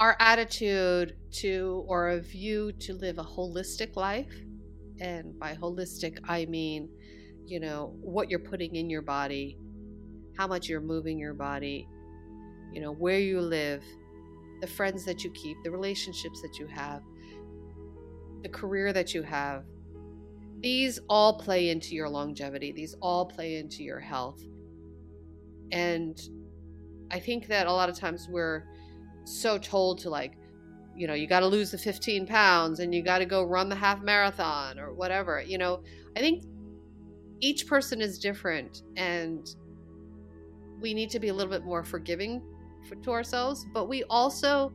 Our attitude to or a view to live a holistic life and by holistic i mean you know what you're putting in your body how much you're moving your body you know where you live the friends that you keep the relationships that you have the career that you have. These all play into your longevity. These all play into your health. And i think that a lot of times we're so told to like you know you got to lose the 15 pounds and you got to go run the half marathon or whatever you know i think each person is different and we need to be a little bit more forgiving for, to ourselves but we also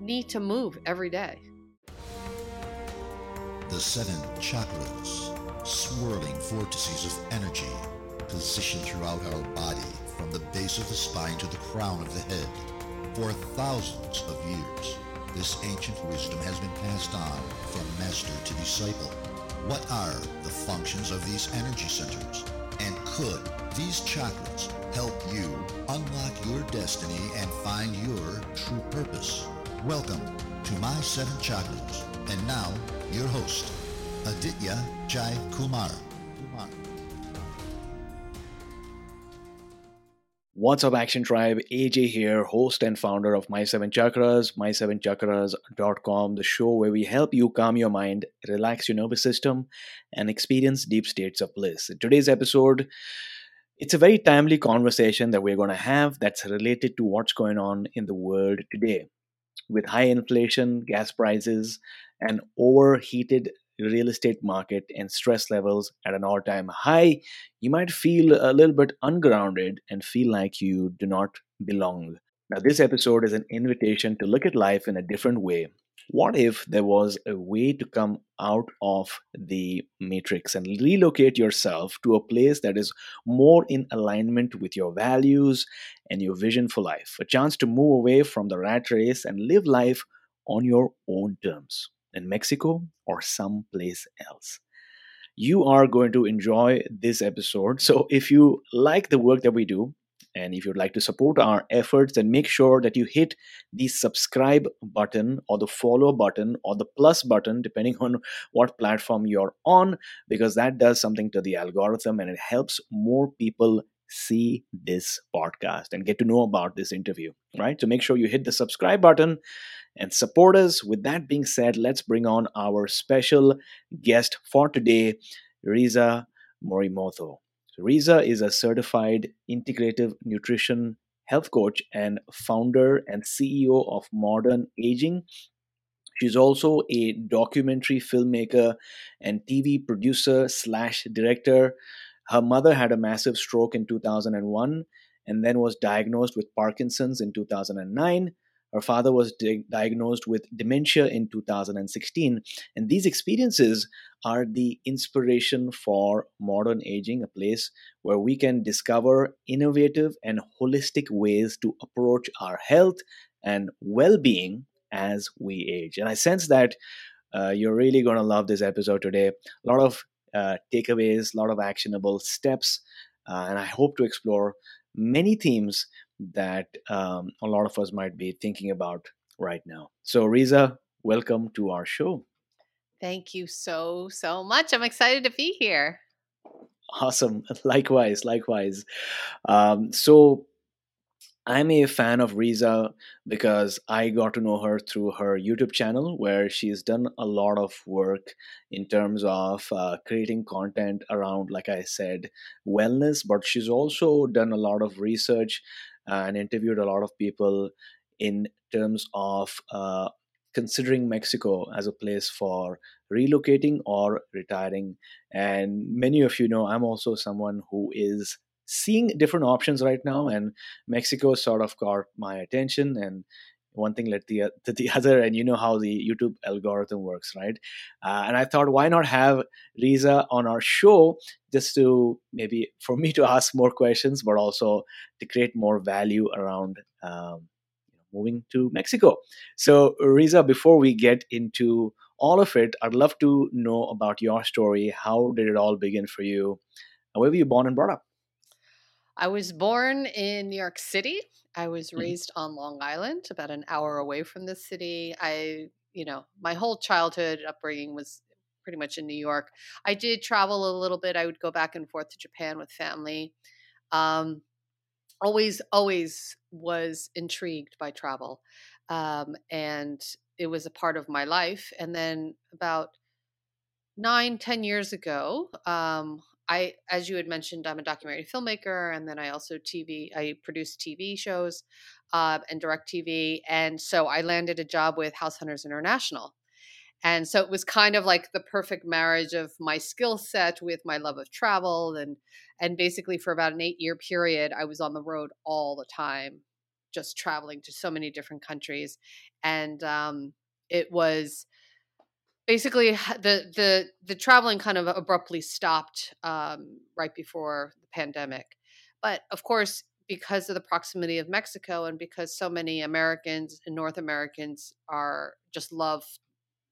need to move every day The seven chakras, swirling vortices of energy, positioned throughout our body from the base of the spine to the crown of the head. For thousands of years, this ancient wisdom has been passed on from master to disciple. What are the functions of these energy centers? And could these chakras help you unlock your destiny and find your true purpose? Welcome to My Seven Chakras. And now, your host, Aditya Jai Kumar. What's up, Action Tribe? AJ here, host and founder of My Seven Chakras, my7chakras.com, the show where we help you calm your mind, relax your nervous system, and experience deep states of bliss. In today's episode, it's a very timely conversation that we're going to have that's related to what's going on in the world today. With high inflation, gas prices, and overheated real estate market and stress levels at an all time high, you might feel a little bit ungrounded and feel like you do not belong. Now, this episode is an invitation to look at life in a different way. What if there was a way to come out of the matrix and relocate yourself to a place that is more in alignment with your values and your vision for life? A chance to move away from the rat race and live life on your own terms in Mexico or someplace else. You are going to enjoy this episode. So, if you like the work that we do, and if you'd like to support our efforts, then make sure that you hit the subscribe button or the follow button or the plus button, depending on what platform you're on, because that does something to the algorithm and it helps more people see this podcast and get to know about this interview, right? So make sure you hit the subscribe button and support us. With that being said, let's bring on our special guest for today, Risa Morimoto. Risa is a certified integrative nutrition health coach and founder and CEO of Modern Aging. She's also a documentary filmmaker and TV producer slash director. Her mother had a massive stroke in 2001 and then was diagnosed with Parkinson's in 2009. Her father was di- diagnosed with dementia in 2016. And these experiences are the inspiration for modern aging, a place where we can discover innovative and holistic ways to approach our health and well being as we age. And I sense that uh, you're really going to love this episode today. A lot of uh, takeaways, a lot of actionable steps, uh, and I hope to explore many themes that um, a lot of us might be thinking about right now. So, Risa, welcome to our show. Thank you so, so much. I'm excited to be here. Awesome. Likewise, likewise. Um, so, I'm a fan of Risa because I got to know her through her YouTube channel, where she's done a lot of work in terms of uh, creating content around, like I said, wellness. But she's also done a lot of research and interviewed a lot of people in terms of uh, considering Mexico as a place for relocating or retiring. And many of you know I'm also someone who is seeing different options right now, and Mexico sort of caught my attention. And one thing led the, to the other, and you know how the YouTube algorithm works, right? Uh, and I thought, why not have Risa on our show just to maybe for me to ask more questions, but also to create more value around um, moving to Mexico. So, Risa, before we get into all of it, I'd love to know about your story. How did it all begin for you? Where were you born and brought up? I was born in New York City. I was mm-hmm. raised on Long Island, about an hour away from the city. I, you know, my whole childhood upbringing was pretty much in New York. I did travel a little bit. I would go back and forth to Japan with family. Um, always, always was intrigued by travel. Um, and it was a part of my life. And then about nine, ten years ago, um, I, as you had mentioned, I'm a documentary filmmaker, and then I also TV. I produce TV shows uh, and direct TV, and so I landed a job with House Hunters International, and so it was kind of like the perfect marriage of my skill set with my love of travel, and and basically for about an eight year period, I was on the road all the time, just traveling to so many different countries, and um, it was basically the the the traveling kind of abruptly stopped um, right before the pandemic. But of course because of the proximity of mexico and because so many americans and north americans are just love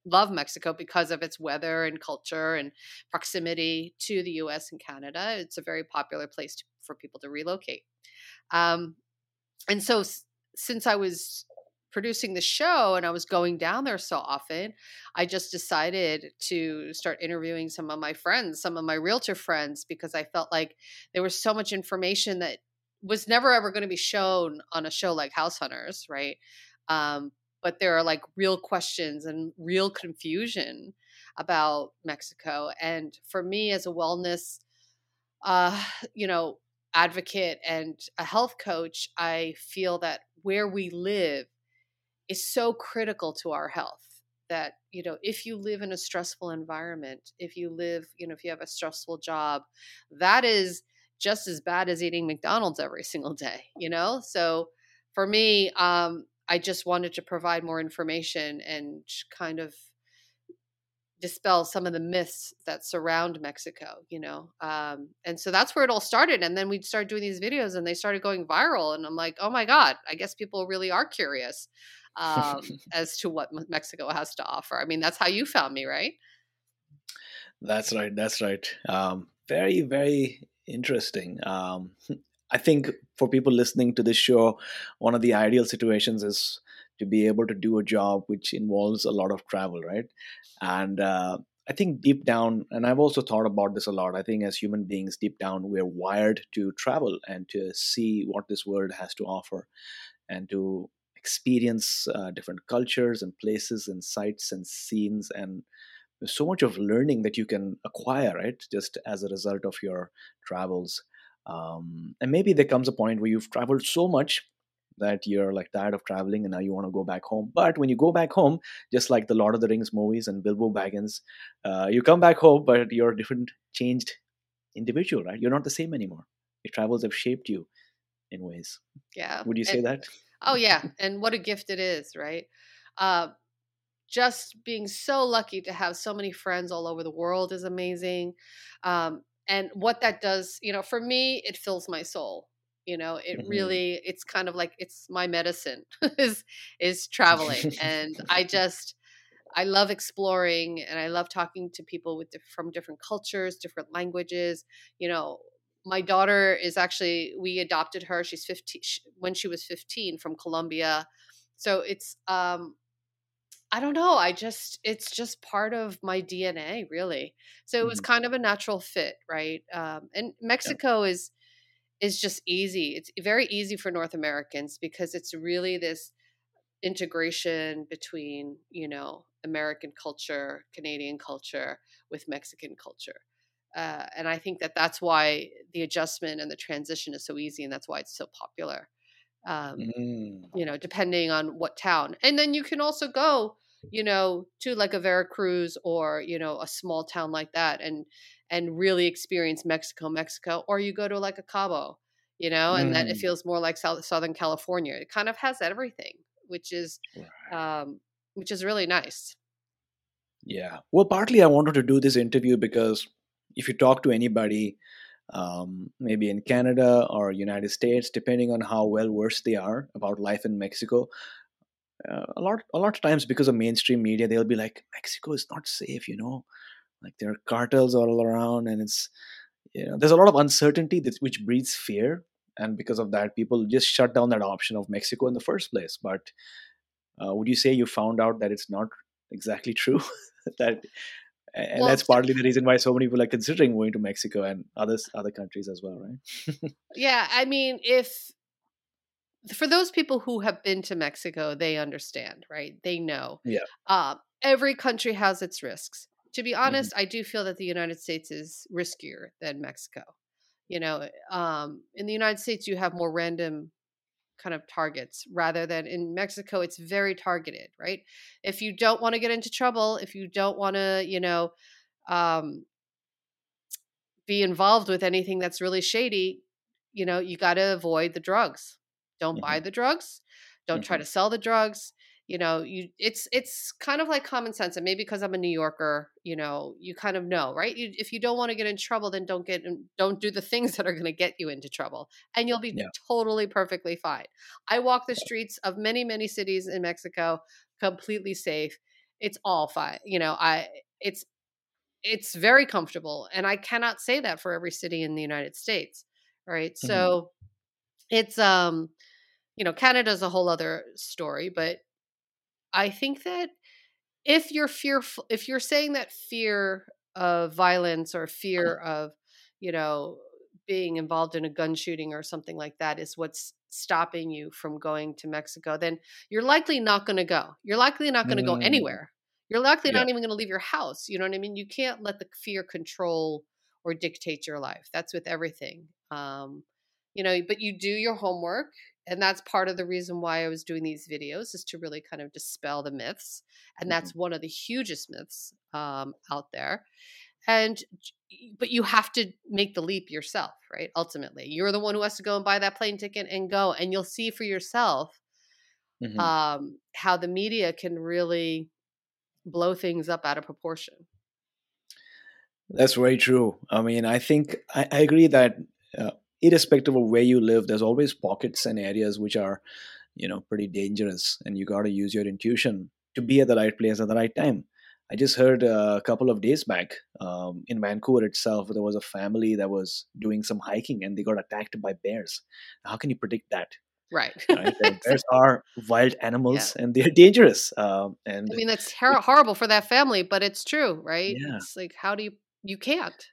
love mexico because of its weather and culture and proximity to the us and canada it's a very popular place to, for people to relocate. Um, and so since i was producing the show and I was going down there so often, I just decided to start interviewing some of my friends, some of my realtor friends, because I felt like there was so much information that was never ever going to be shown on a show like House Hunters, right? Um, but there are like real questions and real confusion about Mexico. And for me, as a wellness, uh, you know, advocate and a health coach, I feel that where we live is so critical to our health that you know if you live in a stressful environment if you live you know if you have a stressful job that is just as bad as eating mcdonald's every single day you know so for me um i just wanted to provide more information and kind of dispel some of the myths that surround Mexico, you know. Um, and so that's where it all started. And then we'd start doing these videos and they started going viral. And I'm like, oh my God, I guess people really are curious um, as to what Mexico has to offer. I mean, that's how you found me, right? That's right. That's right. Um, very, very interesting. Um, I think for people listening to this show, one of the ideal situations is to be able to do a job which involves a lot of travel, right? And uh, I think deep down, and I've also thought about this a lot. I think as human beings, deep down, we're wired to travel and to see what this world has to offer and to experience uh, different cultures and places and sights and scenes and so much of learning that you can acquire right just as a result of your travels. Um, and maybe there comes a point where you've traveled so much that you're like tired of traveling and now you want to go back home. But when you go back home just like the lord of the rings movies and bilbo baggins uh, you come back home but you're a different changed individual right? You're not the same anymore. Your travels have shaped you in ways. Yeah would you say and, that Oh yeah, and what a gift it is, right? Uh, just being so lucky to have so many friends all over the world is amazing. Um, and what that does, you know, for me, it fills my soul. You know, it Mhm. really it's kind of like it's my medicine is is traveling, and I just I love exploring and I love talking to people with from different cultures, different languages. You know, my daughter is actually we adopted her. She's 15 sh- when she was 15 from Colombia. So it's um I don't know, I just it's just part of my DNA really. So it was Mhm. kind of a natural fit, right? Um and Mexico is is just easy. It's very easy for North Americans because it's really this integration between you know american culture canadian culture with mexican culture uh, and i think that that's why the adjustment and the transition is so easy and that's why it's so popular um, Mm. you know depending on what town and then you can also go you know to like a veracruz or you know a small town like that and and really experience mexico mexico or you go to like a cabo you know and then it Mm. feels more like South, southern california it kind of has everything which is um which is really nice Yeah. Well, partly I wanted to do this interview because if you talk to anybody, um, maybe in Canada or United States, depending on how well versed they are about life in Mexico, uh, a lot a lot of times because of mainstream media, they'll be like, Mexico is not safe, you know, like there are cartels all around, and it's you know, there's a lot of uncertainty that, which breeds fear, and because of that, people just shut down that option of Mexico in the first place. But uh, would you say you found out that it's not exactly true? that and Well, that's partly the reason why so many people are considering going to Mexico and others other countries as well, right? yeah i mean if for those people who have been to mexico they understand right they know Yeah. uh, every country has its risks to be Mhm. honest i do feel that the united states is riskier than mexico you know um, in the united states you have more random kind of targets rather than in mexico it's very targeted right? If you don't want to get into trouble if you don't want to you know um, be involved with anything that's really shady you know you got to avoid the drugs. Don't buy the drugs. Don't try Mhm. to sell the drugs you know you it's it's kind of like common sense and maybe because i'm a new yorker you know you kind of know right? You, if you don't want to get in trouble then don't get in, don't do the things that are going to get you into trouble and you'll be Yeah. totally perfectly fine. I walk the streets of many many cities in mexico completely safe. It's all fine you know i it's it's very comfortable and i cannot say that for every city in the united states right? Mhm. so it's um you know canada's a whole other story but i think that if you're fearful if you're saying that fear of violence or fear of you know being involved in a gun shooting or something like that is what's stopping you from going to mexico then you're likely not going to go. You're likely not going to go Mm. anywhere. You're likely Yeah. not even going to leave your house you know what i mean? You can't let the fear control or dictate your life. That's with everything. Um you know but you do your homework and that's part of the reason why i was doing these videos is to really kind of dispel the myths and that's one of the hugest myths um, out there and but you have to make the leap yourself right ultimately you're the one who has to go and buy that plane ticket and go and you'll see for yourself Mhm. um, how the media can really blow things up out of proportion That's very true. I mean, I think I, I agree that uh, irrespective of where you live, there's always pockets and areas which are, you know, pretty dangerous, and you got to use your intuition to be at the right place at the right time. I just heard a couple of days back um, in Vancouver itself, there was a family that was doing some hiking and they got attacked by bears. How can you predict that? right Right? Bears are wild animals and they're dangerous. Um, and i mean that's ter- horrible for that family but it's true right Yeah. it's like how do you you can't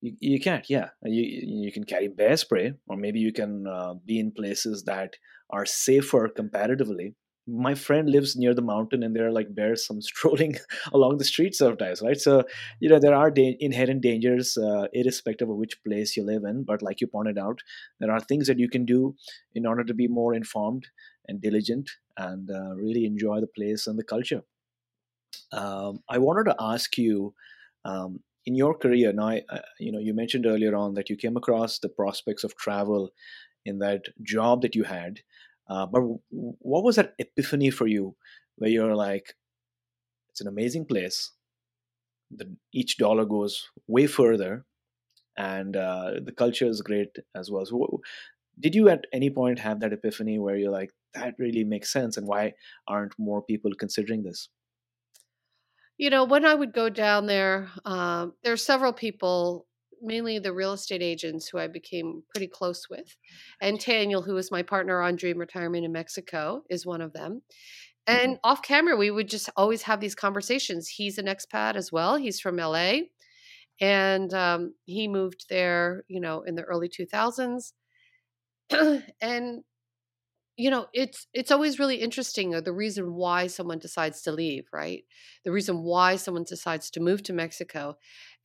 You, you can't, yeah. You you can carry bear spray, or maybe you can uh, be in places that are safer comparatively. My friend lives near the mountain, and there are like bears some strolling along the street sometimes, right? So you know there are da- inherent dangers, uh, irrespective of which place you live in. But like you pointed out, there are things that you can do in order to be more informed and diligent, and uh, really enjoy the place and the culture. Um, I wanted to ask you. Um, in your career now I, I- you know you mentioned earlier on that you came across the prospects of travel in that job that you had uh, but what was that epiphany for you where you're like it's an amazing place the, each dollar goes way further and uh, the culture is great as well so did you at any point have that epiphany where you're like, that really makes sense, and why aren't more people considering this? You know, when I would go down there, um, there are several people, mainly the real estate agents who I became pretty close with. And Daniel, who is my partner on Dream Retirement in Mexico, is one of them. Mm-hmm. And off camera, we would just always have these conversations. He's an expat as well. He's from LA. And um, he moved there, you know, in the early 2000s. and you know it's it's always really interesting uh, the reason why someone decides to leave right? The reason why someone decides to move to mexico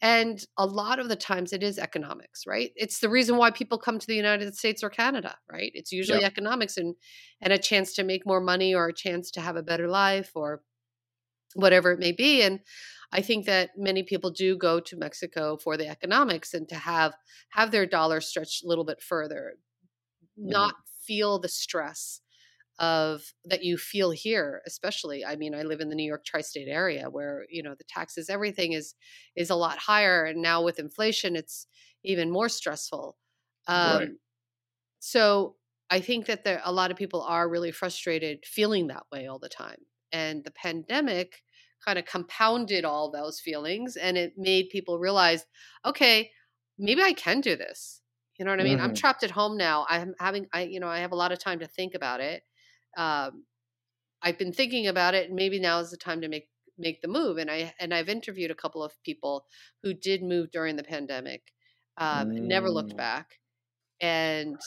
and a lot of the times it is economics right? It's the reason why people come to the united states or canada right? It's usually Yeah. economics and and a chance to make more money or a chance to have a better life or whatever it may be and i think that many people do go to mexico for the economics and to have have their dollar stretched a little bit further not feel the stress of that you feel here especially i mean i live in the new york tri-state area where you know the taxes everything is is a lot higher and now with inflation it's even more stressful um Right. so i think that there a lot of people are really frustrated feeling that way all the time and the pandemic kind of compounded all those feelings and it made people realize okay maybe i can do this you know what I mean? I'm Mhm. trapped at home now. I'm having, I, you know, I have a lot of time to think about it. Um, I've been thinking about it, and maybe now is the time to make make the move. And I and I've interviewed a couple of people who did move during the pandemic, um, and never looked Mm. back. And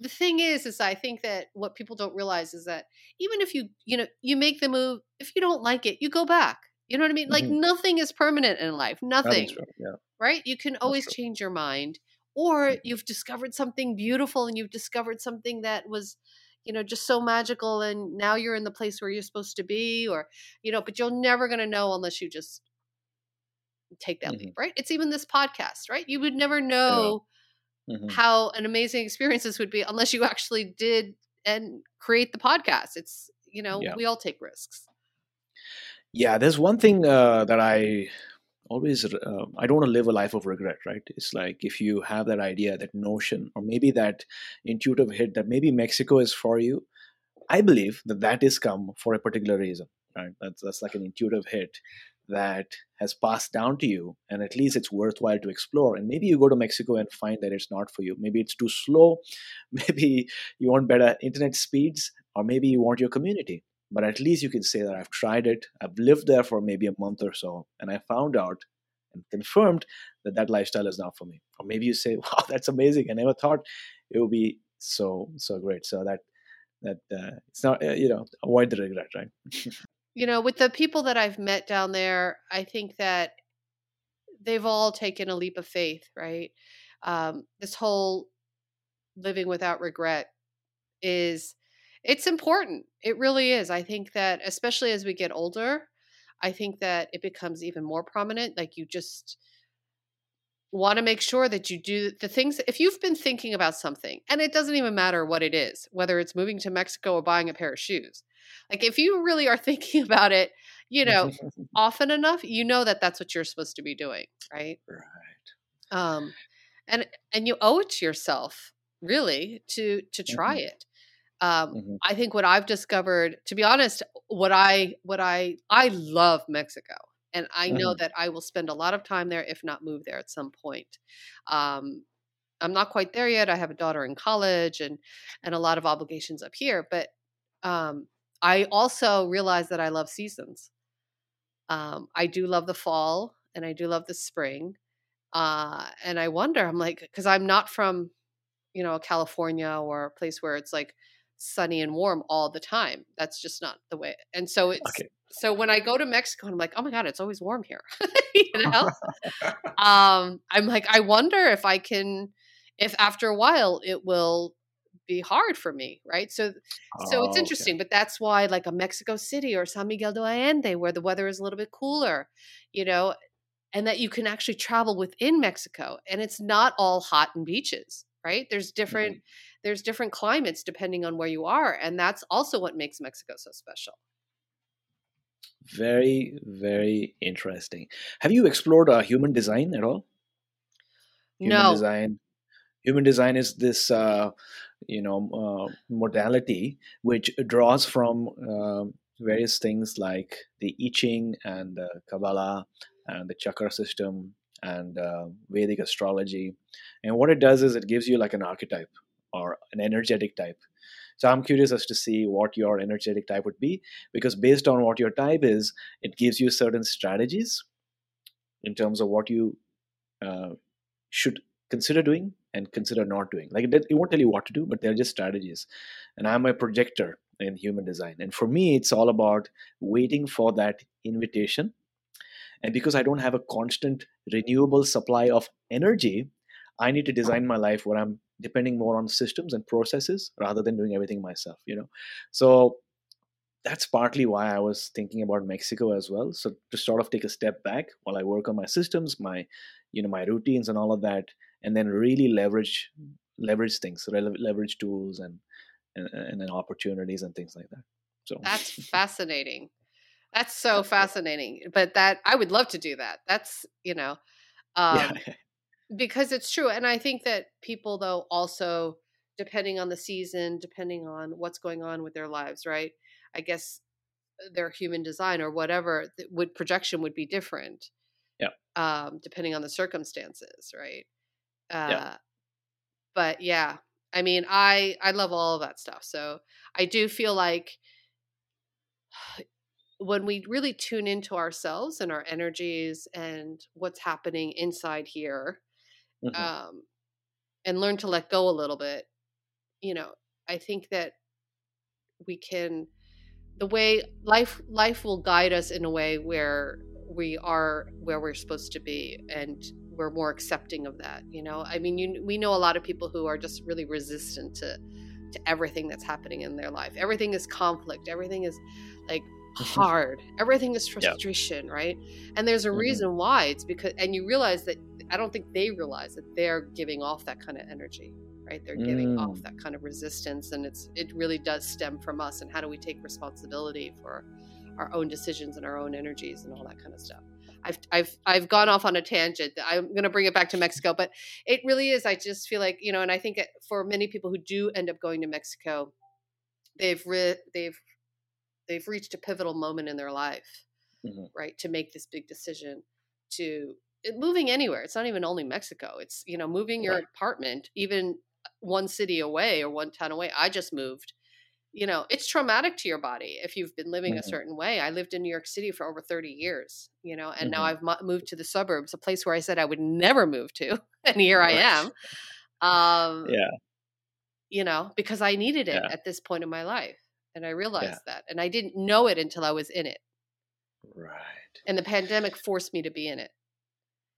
the thing is, is I think that what people don't realize is that even if you, you know, you make the move, if you don't like it, you go back. You know what I mean? Like Mhm. nothing is permanent in life. Nothing Yeah. right? You can always change your mind, or Mhm. you've discovered something beautiful and you've discovered something that was, you know, just so magical, and now you're in the place where you're supposed to be, or, you know, but you're never going to know unless you just take that Mhm. leap, right? It's even this podcast, right? You would never know Mhm. how an amazing experience this would be unless you actually did and create the podcast. It's, you know, Yeah. we all take risks. Yeah, there's one thing uh, that I always uh, I don't want to live a life of regret, right? It's like if you have that idea, that notion, or maybe that intuitive hit that maybe Mexico is for you. I believe that that is come for a particular reason, right? That's that's like an intuitive hit that has passed down to you, and at least it's worthwhile to explore. And maybe you go to Mexico and find that it's not for you. Maybe it's too slow. Maybe you want better internet speeds, or maybe you want your community but at least you can say that I've tried it. I've lived there for maybe a month or so, and I found out and confirmed that that lifestyle is not for me. Or maybe you say, "Wow, that's amazing! I never thought it would be so so great." So that that uh, it's not uh, you know avoid the regret, right? you know, with the people that I've met down there, I think that they've all taken a leap of faith, right? Um, this whole living without regret is it's important. It really is. I think that especially as we get older, I think that it becomes even more prominent. Like you just want to make sure that you do the things if you've been thinking about something and it doesn't even matter what it is whether it's moving to mexico or buying a pair of shoes like if you really are thinking about it you know often enough you know that that's what you're supposed to be doing right right. um and and you owe it to yourself really to to try Mhm. it um Mhm. i think what i've discovered to be honest what i what i i love mexico and i know Mhm. that i will spend a lot of time there if not move there at some point um i'm not quite there yet i have a daughter in college and and a lot of obligations up here but um i also realize that i love seasons um i do love the fall and i do love the spring uh and i wonder i'm like because i'm not from you know california or a place where it's like sunny and warm all the time that's just not the way and so it's Okay. so when i go to mexico i'm like oh my god it's always warm here you know um i'm like i wonder if i can if after a while it will be hard for me right so so Oh, it's okay. interesting but that's why like a mexico city or san miguel de allende where the weather is a little bit cooler you know and that you can actually travel within mexico and it's not all hot and beaches right there's different Mm-hmm. There's different climates depending on where you are and that's also what makes mexico so special Very very interesting. Have you explored uh, human design at all? Human no design. Human design is this uh, you know uh, modality which draws from uh, various things like the I Ching and the Kabbalah and the chakra system and uh, Vedic astrology. And what it does is it gives you like an archetype or an energetic type. So I'm curious as to see what your energetic type would be because based on what your type is, it gives you certain strategies in terms of what you uh, should consider doing and consider not doing. Like it, it won't tell you what to do, but they're just strategies. And I'm a projector in human design. And for me, it's all about waiting for that invitation. And because I don't have a constant renewable supply of energy, I need to design my life where I'm depending more on systems and processes rather than doing everything myself, you know. So that's partly why I was thinking about Mexico as well. So to sort of take a step back while I work on my systems, my you know my routines and all of that, and then really leverage leverage things, leverage tools and and, and then opportunities and things like that. So that's fascinating. That's so fascinating. But that I would love to do that. That's you know, um, yeah. because it's true, and I think that people though also depending on the season, depending on what's going on with their lives, right? I guess uh, their human design or whatever would projection would be different. Yeah. Um, depending on the circumstances, right? Uh, yeah. But yeah, I mean, I I love all of that stuff. So I do feel like when we really tune into ourselves and our energies and what's happening inside here, mm-hmm. um, and learn to let go a little bit, you know, I think that we can the way life life will guide us in a way where we are where we're supposed to be and we're more accepting of that you know i mean you, we know a lot of people who are just really resistant to to everything that's happening in their life everything is conflict everything is like mm-hmm. hard everything is frustration yeah. right and there's a mm-hmm. reason why it's because and you realize that i don't think they realize that they're giving off that kind of energy right they're giving mm. off that kind of resistance and it's it really does stem from us and how do we take responsibility for our own decisions and our own energies and all that kind of stuff I've I've I've gone off on a tangent. I'm going to bring it back to Mexico, but it really is. I just feel like you know, and I think for many people who do end up going to Mexico, they've re- they've they've reached a pivotal moment in their life, mm-hmm. right, to make this big decision to moving anywhere. It's not even only Mexico. It's you know moving your right. apartment even one city away or one town away. I just moved. You know, it's traumatic to your body if you've been living mm-hmm. a certain way. I lived in New York City for over 30 years, you know, and mm-hmm. now I've moved to the suburbs, a place where I said I would never move to. And here. I am. Um, yeah. You know, because I needed it yeah. at this point in my life. And I realized yeah. that. And I didn't know it until I was in it. Right. And the pandemic forced me to be in it.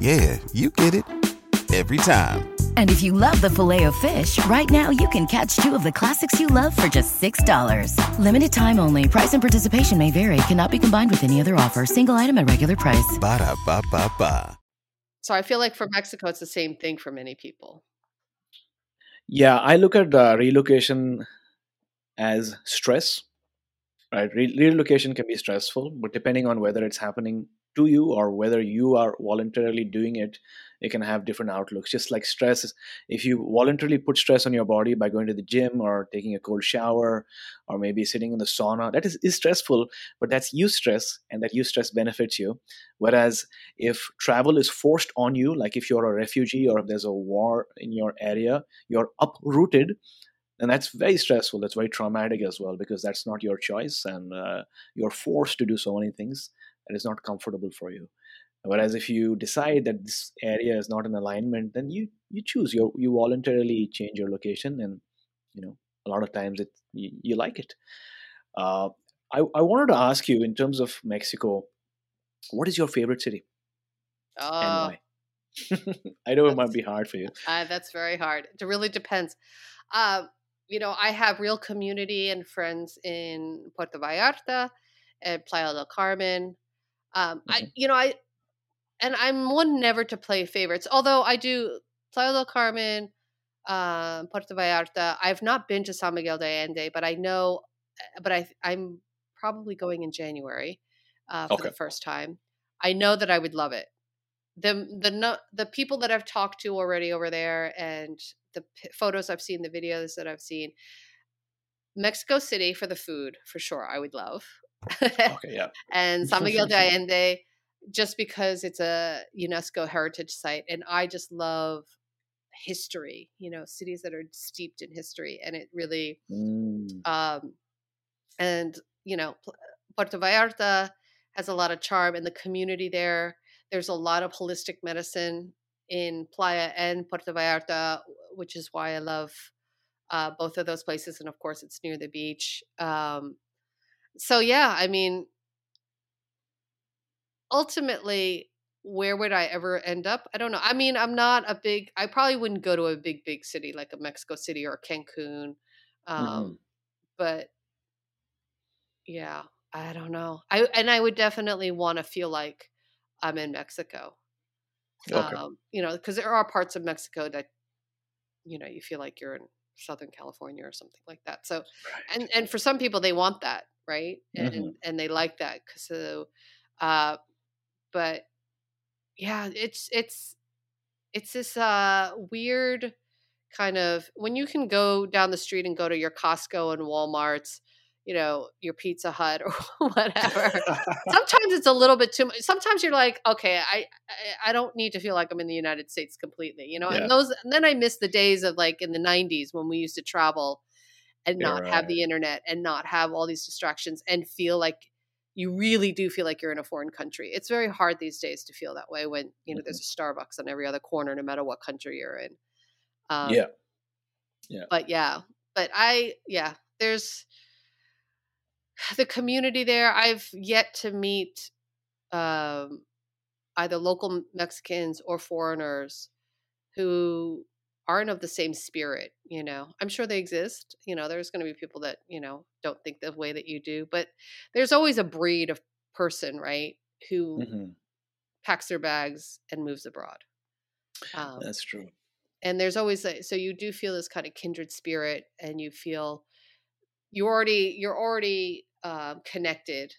Yeah, you get it every time. And if you love the Filet-O-Fish, right now you can catch two of the classics you love for just $6. Limited time only. Price and participation may vary. Cannot be combined with any other offer. Single item at regular price. Ba da ba ba ba. So I feel like for Mexico, it's the same thing for many people. Yeah, I look at uh, relocation as stress. Right, Re- relocation can be stressful, but depending on whether it's happening to you or whether you are voluntarily doing it it can have different outlooks. Just like stress if you voluntarily put stress on your body by going to the gym or taking a cold shower or maybe sitting in the sauna that is, is stressful but that's eustress and that eustress benefits you. Whereas if travel is forced on you like if you're a refugee or if there's a war in your area you're uprooted and that's very stressful. That's very traumatic as well because that's not your choice and uh, you're forced to do so many things that is not comfortable for you whereas if you decide that this area is not in alignment then you you choose you you voluntarily change your location and you know a lot of times it you, you like it uh, I, I wanted to ask you in terms of mexico what is your favorite city Oh, and why i know it might be hard for you uh, that's very hard. It really depends. Uh, you know, I have real community and friends in Puerto Vallarta and Playa del Carmen. Um, I, you know, I, and I'm one never to play favorites. Although I do Playa del Carmen, um, Puerto Vallarta. I've not been to San Miguel de Allende, but I know, uh, but I, I'm probably going in January uh, for Okay. the first time. I know that I would love it. The the no, the people that I've talked to already over there, and the p- photos I've seen, the videos that I've seen, Mexico City for the food for sure. I would love. okay yeah. and San Miguel de Allende just because it's a UNESCO heritage site and I just love history, you know, cities that are steeped in history and it really Mm, um and you know Puerto Vallarta has a lot of charm and the community there. There's a lot of holistic medicine in Playa and Puerto Vallarta which is why I love uh, both of those places and of course it's near the beach um so yeah i mean ultimately where would i ever end up? I don't know. I mean i'm not a big i probably wouldn't go to a big big city like a mexico city or cancun um Mhm. but yeah i don't know. I and i would definitely want to feel like i'm in mexico okay. um you know because there are parts of mexico that you know you feel like you're in southern california or something like that. So and and for some people they want that right and Mhm. and they like that so uh but yeah it's it's it's this uh weird kind of when you can go down the street and go to your costco and walmarts you know your pizza hut or whatever sometimes it's a little bit too much sometimes you're like okay I, I i don't need to feel like i'm in the united states completely you know Yeah. and those and then i miss the days of like in the 90s when we used to travel and Yeah, not have the internet and not have all these distractions and feel like you really do feel like you're in a foreign country. It's very hard these days to feel that way when you know there's a starbucks on every other corner no matter what country you're in. Um, yeah. But yeah but i yeah there's the community there. I've yet to meet um, either local mexicans or foreigners who aren't of the same spirit you know i'm sure they exist you know there's going to be people that you know don't think the way that you do but there's always a breed of person right who Mhm. packs their bags and moves abroad um, that's true and there's always a, so you do feel this kind of kindred spirit and you feel you already you're already um, connected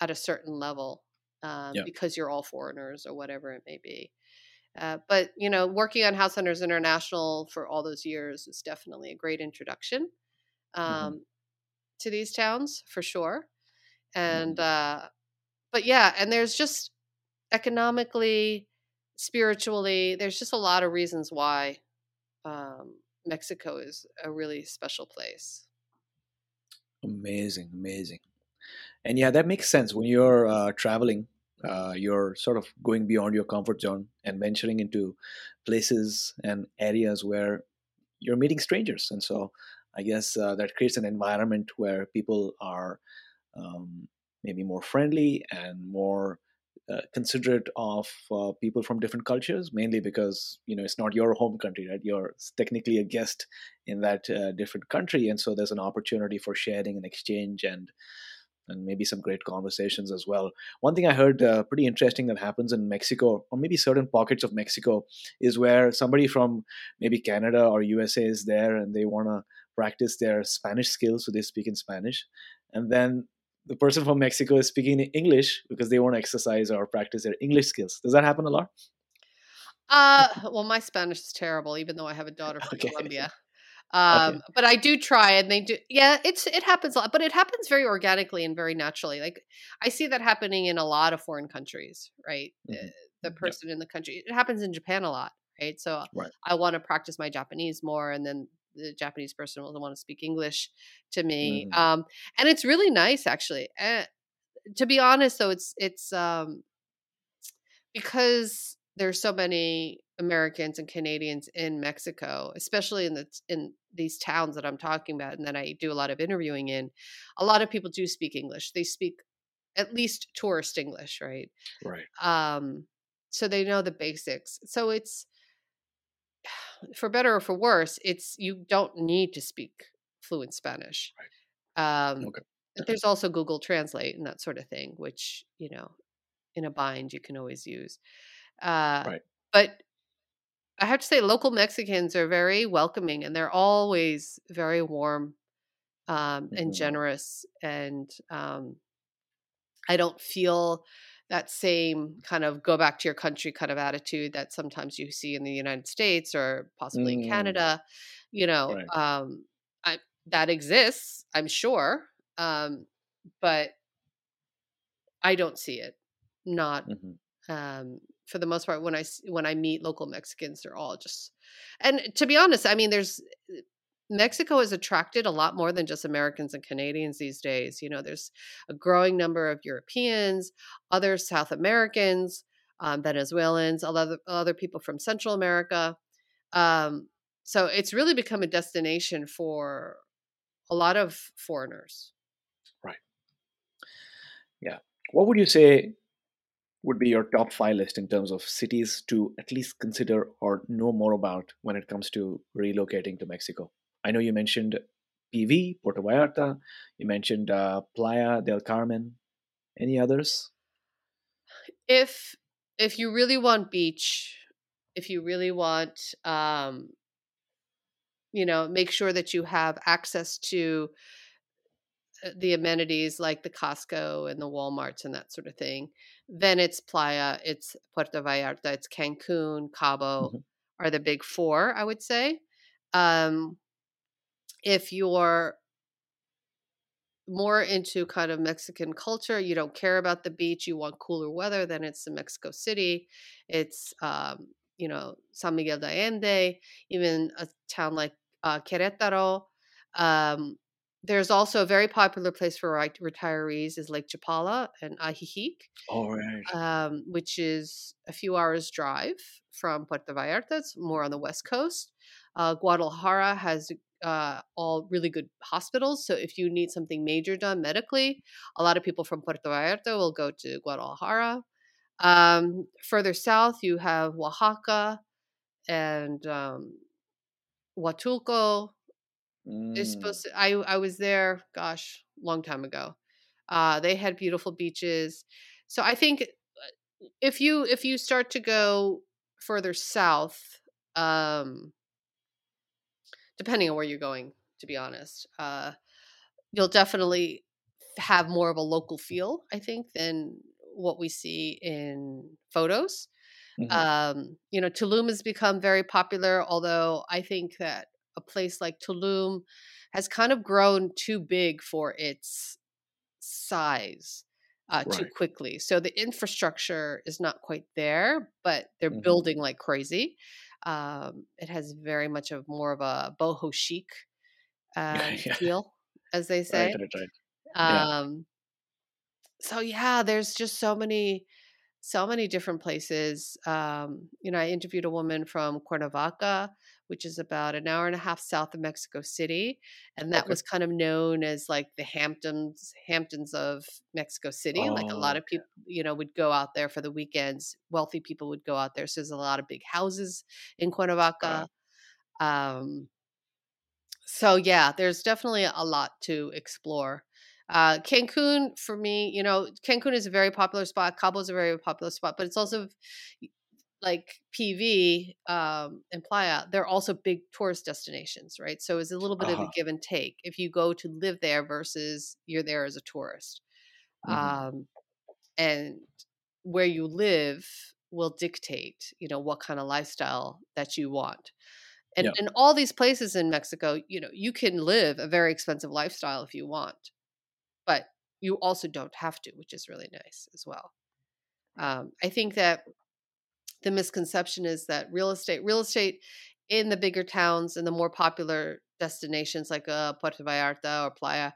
at a certain level um, Yeah. because you're all foreigners or whatever it may be uh, but you know working on house hunters international for all those years is definitely a great introduction um, to these towns for sure and uh, but yeah and there's just economically spiritually there's just a lot of reasons why um, mexico is a really special place Amazing, amazing. And yeah, that makes sense. When you're uh, traveling, uh, you're sort of going beyond your comfort zone and venturing into places and areas where you're meeting strangers. And so I guess uh, that creates an environment where people are um, maybe more friendly and more uh, considerate of uh, people from different cultures, mainly because you know it's not your home country, right? You're technically a guest in that uh, different country, and so there's an opportunity for sharing and exchange and and maybe some great conversations as well. One thing I heard uh, pretty interesting that happens in Mexico, or maybe certain pockets of Mexico, is where somebody from maybe Canada or USA is there and they want to practice their Spanish skills, so they speak in Spanish, and then the person from Mexico is speaking English because they want to exercise or practice their English skills. Does that happen a lot? Uh, well, my Spanish is terrible, even though I have a daughter from Okay. Colombia. Um, Okay. but I do try, and they do. Yeah, it's it happens a lot, but it happens very organically and very naturally. Like I see that happening in a lot of foreign countries, right? Uh, The Yeah. person in the country. It happens in Japan a lot, right? So Right. I want to practice my Japanese more, and then the Japanese person will want to speak English to me. Mhm. Um, and it's really nice, actually. Uh, to be honest, though, it's it's um, because there's so many Americans and Canadians in Mexico, especially in the in these towns that I'm talking about, and that I do a lot of interviewing in. A lot of people do speak English. They speak at least tourist English, right? Right. Um, so they know the basics. So it's for better or for worse, it's you don't need to speak fluent Spanish. Um, Okay. There's also Google Translate and that sort of thing, which you know, in a bind you can always use. Uh, Right. But I have to say, local Mexicans are very welcoming, and they're always very warm um, and Mhm. generous. And um, I don't feel that same kind of go back to your country kind of attitude that sometimes you see in the United States or possibly in Mm. Canada. You know, Right. um, I, that exists, I'm sure, um, but I don't see it. Not Mhm. um, for the most part when i when I meet local Mexicans, they're all just. And to be honest, I mean, there's Mexico has attracted a lot more than just Americans and Canadians these days. You know, there's a growing number of Europeans, other South Americans, um, Venezuelans, other other people from Central America. Um, so it's really become a destination for a lot of foreigners. Right. Yeah. What would you say would be your top five list in terms of cities to at least consider or know more about when it comes to relocating to Mexico? I know you mentioned PV, Puerto Vallarta. You mentioned uh, Playa del Carmen. Any others? if if you really want beach if you really want um you know make sure that you have access to the amenities like the Costco and the Walmarts and that sort of thing then it's Playa it's Puerto Vallarta it's Cancun Cabo Mhm. are the big four I would say um if you're more into kind of Mexican culture, you don't care about the beach, you want cooler weather, then it's the Mexico City. It's, um, you know, San Miguel de Allende, even a town like uh, Querétaro. Um, there's also a very popular place for retirees is Lake Chapala and Ajijic, All right. um, which is a few hours drive from Puerto Vallarta. It's more on the west coast. Uh, Guadalajara has uh, all really good hospitals. So if you need something major done medically, a lot of people from Puerto Vallarta will go to Guadalajara. Um, further south, you have Oaxaca and um, Huatulco. It's Mm, supposed to, I I was there, gosh, long time ago. Uh, they had beautiful beaches. So I think uh, if you if you start to go further south, um, depending on where you're going, to be honest, uh, you'll definitely have more of a local feel, I think, than what we see in photos. mhm. Um, you know, Tulum has become very popular, although I think that a place like Tulum has kind of grown too big for its size uh, too quickly. So the infrastructure is not quite there, but they're Mhm. building like crazy. Um, it has very much of more of a boho chic um, Yeah. feel, as they say. Right, right, right. Yeah. Um, so yeah, there's just so many, so many different places. Um, you know, I interviewed a woman from Cuernavaca, which is about an hour and a half south of Mexico City, and that Okay. was kind of known as like the Hamptons, Hamptons of Mexico City. like a lot Oh, of people, you know, would go out there for the weekends. Wealthy people would go out there. So there's a lot of big houses in Cuernavaca. Um, so yeah, there's definitely a lot to explore. Uh, Cancun for me, you know, Cancun is a very popular spot. Cabo is a very popular spot, but it's also like PV um, and Playa. They're also big tourist destinations, right? So it's a little bit of Uh-huh. a give and take if you go to live there versus you're there as a tourist. Mhm. um, and where you live will dictate you know what kind of lifestyle that you want and Yeah. and all these places in mexico you know you can live a very expensive lifestyle if you want but you also don't have to which is really nice as well um, i think that the misconception is that real estate real estate in the bigger towns and the more popular destinations like uh, puerto vallarta or playa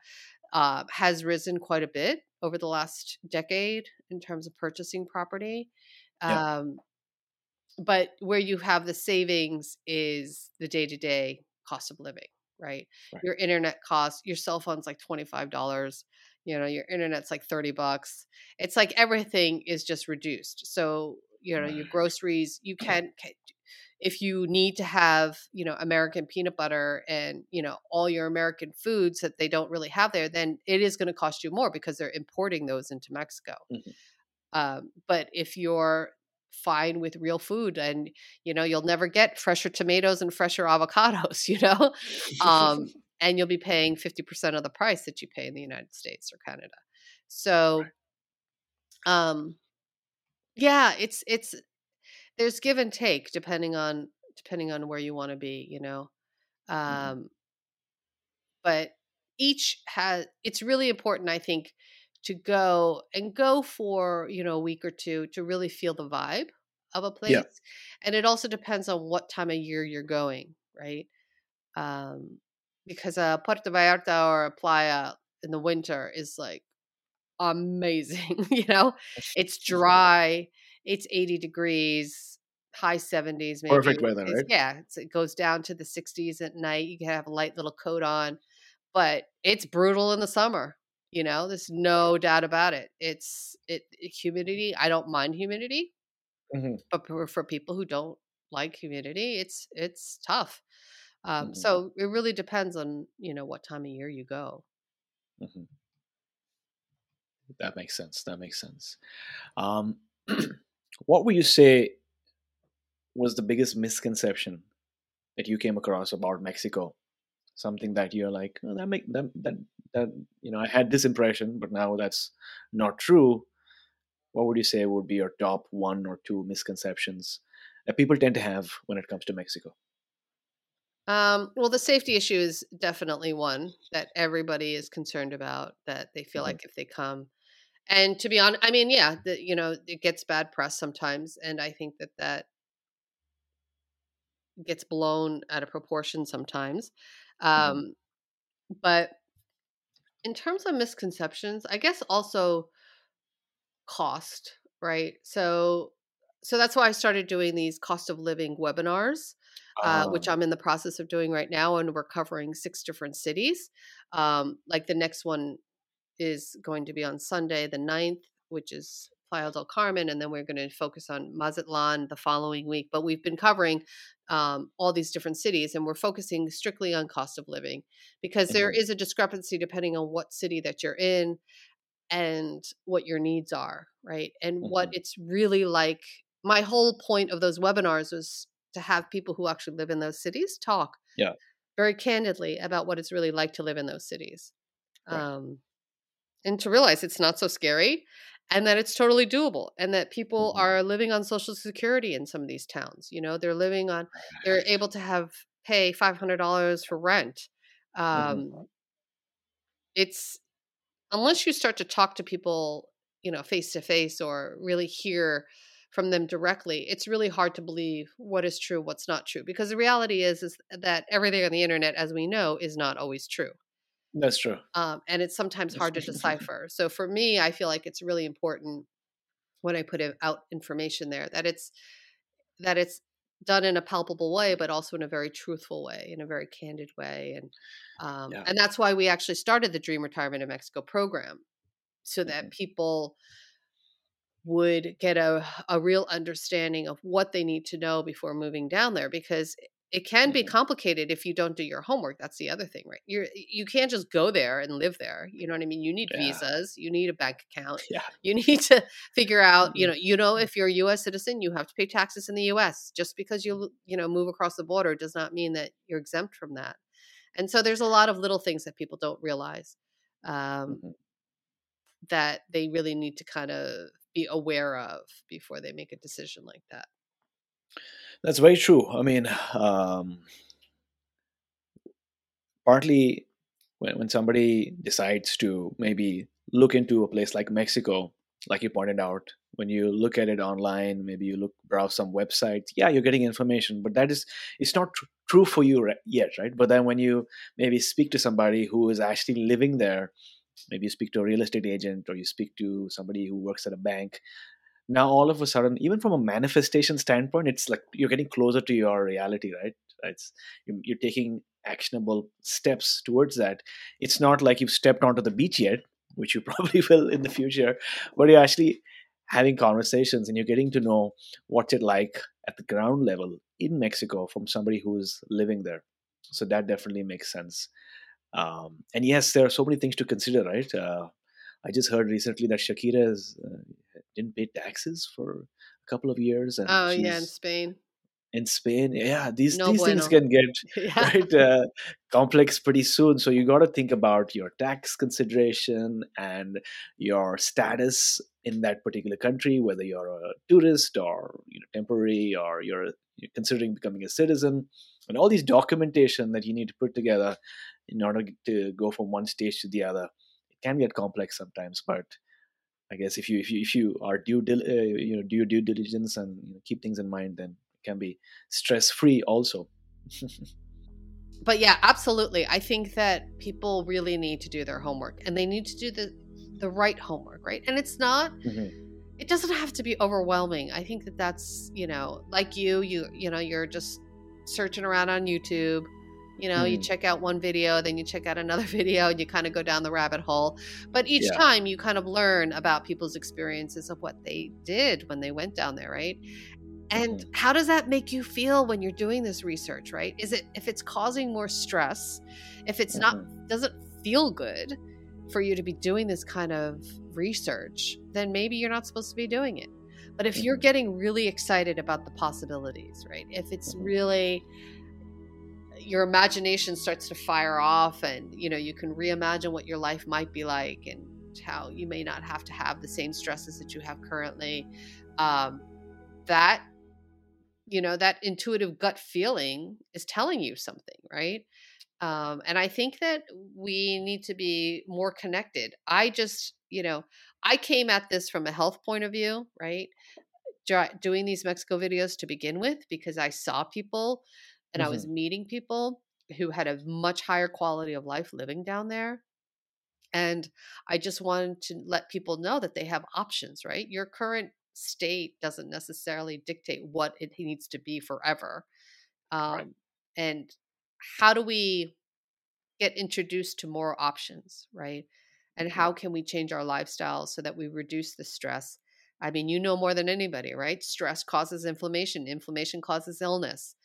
uh, has risen quite a bit over the last decade in terms of purchasing property. Yeah. Um, but where you have the savings is the day to day cost of living, right? Right. Your internet cost, your cell phone's like $25. You know, your internet's like 30 bucks. It's like everything is just reduced. So, you know, your groceries, you can, if you need to have, you know, American peanut butter and, you know, all your American foods that they don't really have there, then it is going to cost you more because they're importing those into Mexico. Mhm. Um, but if you're fine with real food and, you know, you'll never get fresher tomatoes and fresher avocados, you know, um, and you'll be paying 50% of the price that you pay in the United States or Canada. So, um, yeah, it's, it's, there's give and take depending on, depending on where you want to be, you know, um, but each has, it's really important, I think, to go and go for, you know, a week or two to really feel the vibe of a place. Yeah. And it also depends on what time of year you're going, right? Um, because uh, Puerto Vallarta or a Playa in the winter is like amazing. you know, it's dry, it's 80 degrees, high 70s, maybe. Perfect weather, It's- right? Yeah, it's, it goes down to the 60s at night. You can have a light little coat on, but it's brutal in the summer. You know, there's no doubt about it. It's it humidity. I don't mind humidity, Mhm. but for, for people who don't like humidity, it's it's tough. Um, Mhm. So it really depends on you know what time of year you go. Mhm. That makes sense. That makes sense. Um, what would you say was the biggest misconception that you came across about Mexico? Something that you're like, oh, that make that that that you know, I had this impression, but now that's not true. What would you say would be your top one or two misconceptions that people tend to have when it comes to Mexico? Um, well, the safety issue is definitely one that everybody is concerned about. That they feel Mhm. like if they come, and to be honest, I mean, yeah, the, you know, it gets bad press sometimes, and I think that that gets blown out of proportion sometimes. Um, But in terms of misconceptions, I guess also cost, right? So, so that's why I started doing these cost of living webinars uh, which Um, I'm in the process of doing right now, and we're covering six different cities. Um, like the next one is going to be on Sunday, the 9th, which is Playa del Carmen, and then we're going to focus on Mazatlan the following week. But we've been covering um, all these different cities, and we're focusing strictly on cost of living because there Mhm. is a discrepancy depending on what city that you're in and what your needs are, right? And what it's really like. My whole point of those webinars was to have people who actually live in those cities talk Yeah. very candidly about what it's really like to live in those cities. Right. Um, and to realize it's not so scary and that it's totally doable and that people Mhm. are living on social security in some of these towns you know they're living on they're able to have pay $500 for rent um, it's unless you start to talk to people you know face to face or really hear from them directly it's really hard to believe what is true what's not true because the reality is is that everything on the internet as we know is not always true That's true. um, and it's sometimes hard to decipher. So for me, I feel like it's really important when I put out information there that it's that it's done in a palpable way, but also in a very truthful way, in a very candid way, and um, Yeah. and that's why we actually started the Dream Retirement in Mexico program, so that Mhm. people would get a a real understanding of what they need to know before moving down there because it can be Mhm. complicated if you don't do your homework that's the other thing right you're you can't just go there and live there you know what i mean you need Yeah. visas you need a bank account Yeah. you need to figure out you Mhm. know you know if you're a us citizen you have to pay taxes in the us just because you you know move across the border does not mean that you're exempt from that and so there's a lot of little things that people don't realize um, Mhm. that they really need to kind of be aware of before they make a decision like that. That's very true. I mean, um, partly when, when somebody decides to maybe look into a place like Mexico, like you pointed out, when you look at it online, maybe you look browse some websites. Yeah, you're getting information, but that is it's not tr- true for you re- yet, right? But then when you maybe speak to somebody who is actually living there, maybe you speak to a real estate agent or you speak to somebody who works at a bank. Now all of a sudden, even from a manifestation standpoint, it's like you're getting closer to your reality, right? It's you're taking actionable steps towards that. It's not like you've stepped onto the beach yet, which you probably will in the future, but you're actually having conversations and you're getting to know what's it like at the ground level in Mexico from somebody who's living there. So that definitely makes sense. Um, and yes, there are so many things to consider, right? Uh, I just heard recently that Shakira is uh, didn't pay taxes for a couple of years. And oh yeah, in Spain in Spain, yeah, these No these things can get Yeah. right uh, complex pretty soon. So you got to think about your tax consideration and your status in that particular country, whether you're a tourist or you know temporary or you're, you're considering becoming a citizen, and all these documentation that you need to put together in order to go from one stage to the other. It can get complex sometimes, but I guess if you if you if you are due dil- uh, you know do your due diligence and you know, keep things in mind, then it can be stress free also. but yeah, absolutely. I think that people really need to do their homework and they need to do the the right homework, right? And it's not Mhm. it doesn't have to be overwhelming. I think that that's, you know, like you, you you know, you're just searching around on YouTube. You know, you Mhm. check out one video, then you check out another video, and you kind of go down the rabbit hole. But each Yeah. time you kind of learn about people's experiences of what they did when they went down there, right? And how does that make you feel when you're doing this research, right? Is it if it's causing more stress, if it's not doesn't feel good for you to be doing this kind of research, then maybe you're not supposed to be doing it. But if you're Mhm. getting really excited about the possibilities, right? If it's Mhm. really your imagination starts to fire off and you know you can reimagine what your life might be like and how you may not have to have the same stresses that you have currently. Um, that you know that intuitive gut feeling is telling you something right? Um, and i think that we need to be more connected. I just you know i came at this from a health point of view right? Doing these mexico videos to begin with because i saw people and i was meeting people who had a much higher quality of life living down there and i just wanted to let people know that they have options right? Your current state doesn't necessarily dictate what it needs to be forever um, and how do we get introduced to more options right? And how can we change our lifestyles so that we reduce the stress? I mean you know more than anybody right? Stress causes inflammation inflammation causes illness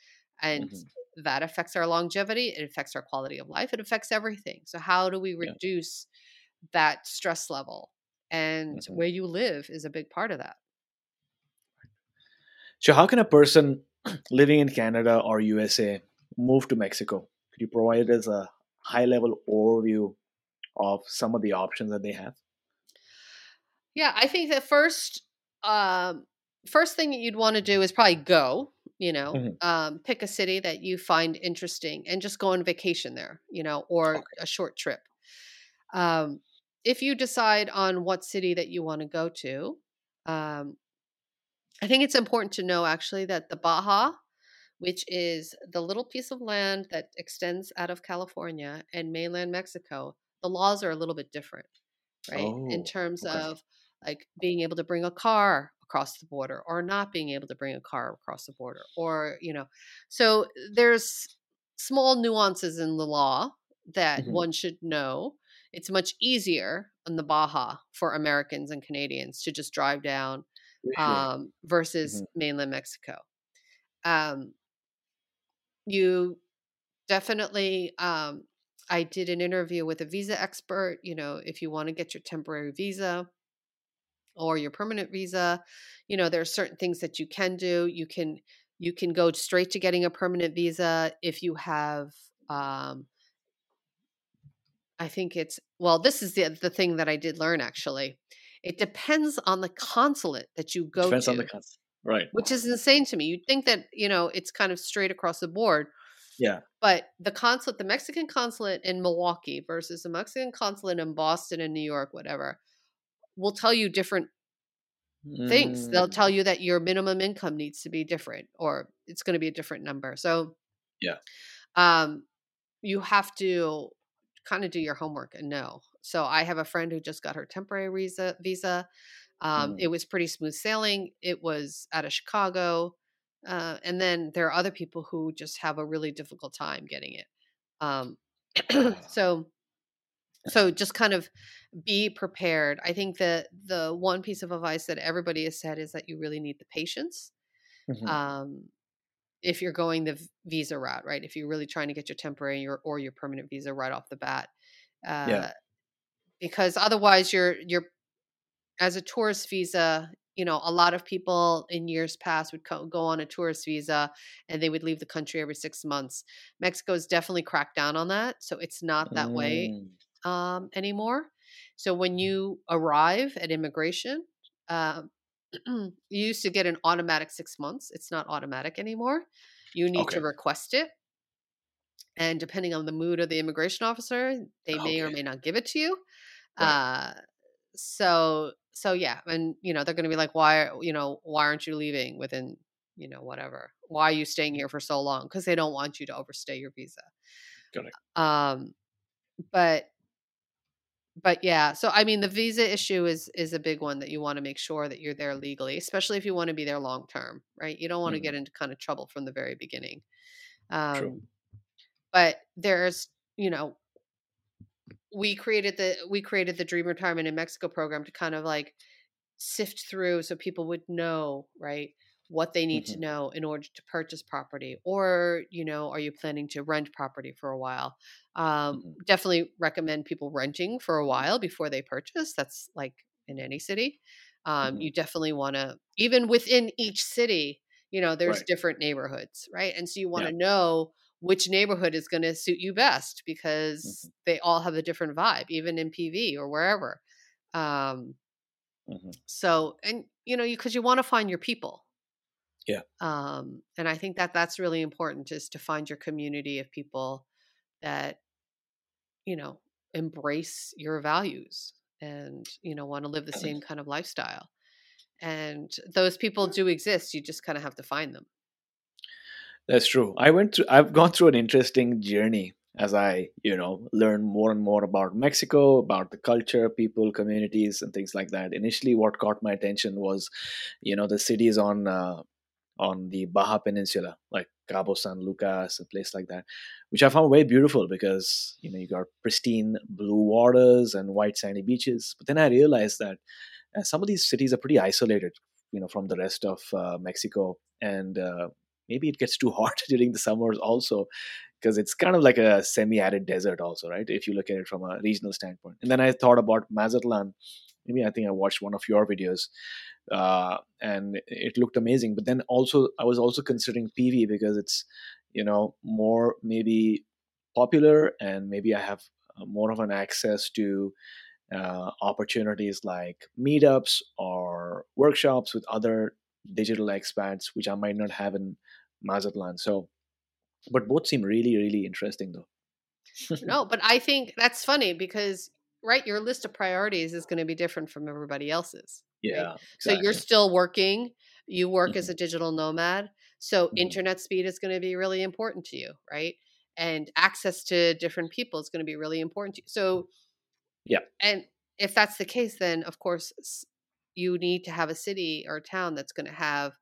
and Mhm. that affects our longevity it affects our quality of life it affects everything so how do we Yeah. reduce that stress level and Mhm. where you live is a big part of that So, how can a person living in Canada or USA move to Mexico? Could you provide us a high level overview of some of the options that they have? Yeah, I think the first, um, first thing that you'd want to do is probably go. You know, Mhm. um, pick a city that you find interesting and just go on vacation there. You know, or a short trip. Um, if you decide on what city that you want to go to, um, I think it's important to know actually that the Baja, which is the little piece of land that extends out of California and mainland Mexico, the laws are a little bit different, right? in Oh, terms okay. of like being able to bring a car across the border or not being able to bring a car across the border or, you know, so there's small nuances in the law that Mhm. one should know. It's much easier in the Baja for Americans and Canadians to just drive down um, versus Mhm. mainland Mexico. Um, you definitely, um, I did an interview with a visa expert. You know, if you want to get your temporary visa or your permanent visa, you know, there are certain things that you can do. You can you can go straight to getting a permanent visa if you have um, I think it's well, this is the the thing that I did learn actually. It depends on the consulate that you go Depends to, on the. Right. which is insane to me. You'd think that, you know, it's kind of straight across the board, Yeah. but the consulate, the Mexican consulate in Milwaukee versus the Mexican consulate in Boston and New York, whatever, will tell you different things. They'll Mm, tell you that your minimum income needs to be different or it's going to be a different number. So, Yeah. um, you have to kind of do your homework and know. So, I have a friend who just got her temporary visa. Visa. Um, Mm. it was pretty smooth sailing. It was out of Chicago. Uh, and then there are other people who just have a really difficult time getting it. Um, so, so just kind of be prepared. I think that the one piece of advice that everybody has said is that you really need the patience. mhm. Um, if you're going the visa route, right? If you're really trying to get your temporary or, or your permanent visa right off the bat, uh, Yeah. because otherwise you're you're as a tourist visa. You know, a lot of people in years past would co- go on a tourist visa and they would leave the country every six months. Mexico's definitely cracked down on that, so it's not that way Mm, um, anymore. So when you arrive at immigration, uh, you used to get an automatic six months. It's not automatic anymore. You need to request it. And depending on the mood of the immigration officer, they may or may not give it to you. Right. Uh, so so yeah, and you know they're going to be like, why you know why aren't you leaving within you know whatever? Why are you staying here for so long? Because they don't want you to overstay your visa. Correct. Um, but but yeah so i mean the visa issue is is a big one that you want to make sure that you're there legally especially if you want to be there long term right you don't want to Mhm. get into kind of trouble from the very beginning um True. but there's you know we created the we created the dream retirement in mexico program to kind of like sift through so people would know right what they need to Mhm. know in order to purchase property or you know are you planning to rent property for a while um, Mhm. definitely recommend people renting for a while before they purchase that's like in any city um, Mhm. you definitely want to even within each city you know there's Right. different neighborhoods right and so you want Yeah. to know which neighborhood is going to suit you best because Mm-hmm. they all have a different vibe even in pv or wherever um, Mhm. so and you know you because you want to find your people Yeah. um and i think that that's really important is to find your community of people that you know embrace your values and you know want to live the same kind of lifestyle and those people do exist you just kind of have to find them That's true. I went through. I've gone through an interesting journey as I, you know, learn more and more about Mexico, about the culture, people, communities, and things like that. Initially, what caught my attention was, you know, the cities on uh, on the Baja Peninsula, like Cabo San Lucas, a place like that, which I found very beautiful because you know you got pristine blue waters and white sandy beaches. But then I realized that uh, some of these cities are pretty isolated, you know, from the rest of uh, Mexico, and uh, maybe it gets too hot during the summers also because it's kind of like a semi-arid desert also right if you look at it from a regional standpoint. And then i thought about mazatlan maybe i think i watched one of your videos uh, and it looked amazing. But then also i was also considering pv because it's you know more maybe popular and maybe i have uh, more of an access to uh, opportunities like meetups or workshops with other digital expats which i might not have in mazatlan. So but both seem really really interesting though. No but i think that's funny because right your list of priorities is going to be different from everybody else's yeah so you're still working you work as a digital nomad so Mhm. internet speed is going to be really important to you right and access to different people is going to be really important to you so Yeah. and if that's the case then of course you need to have a city or a town that's going to have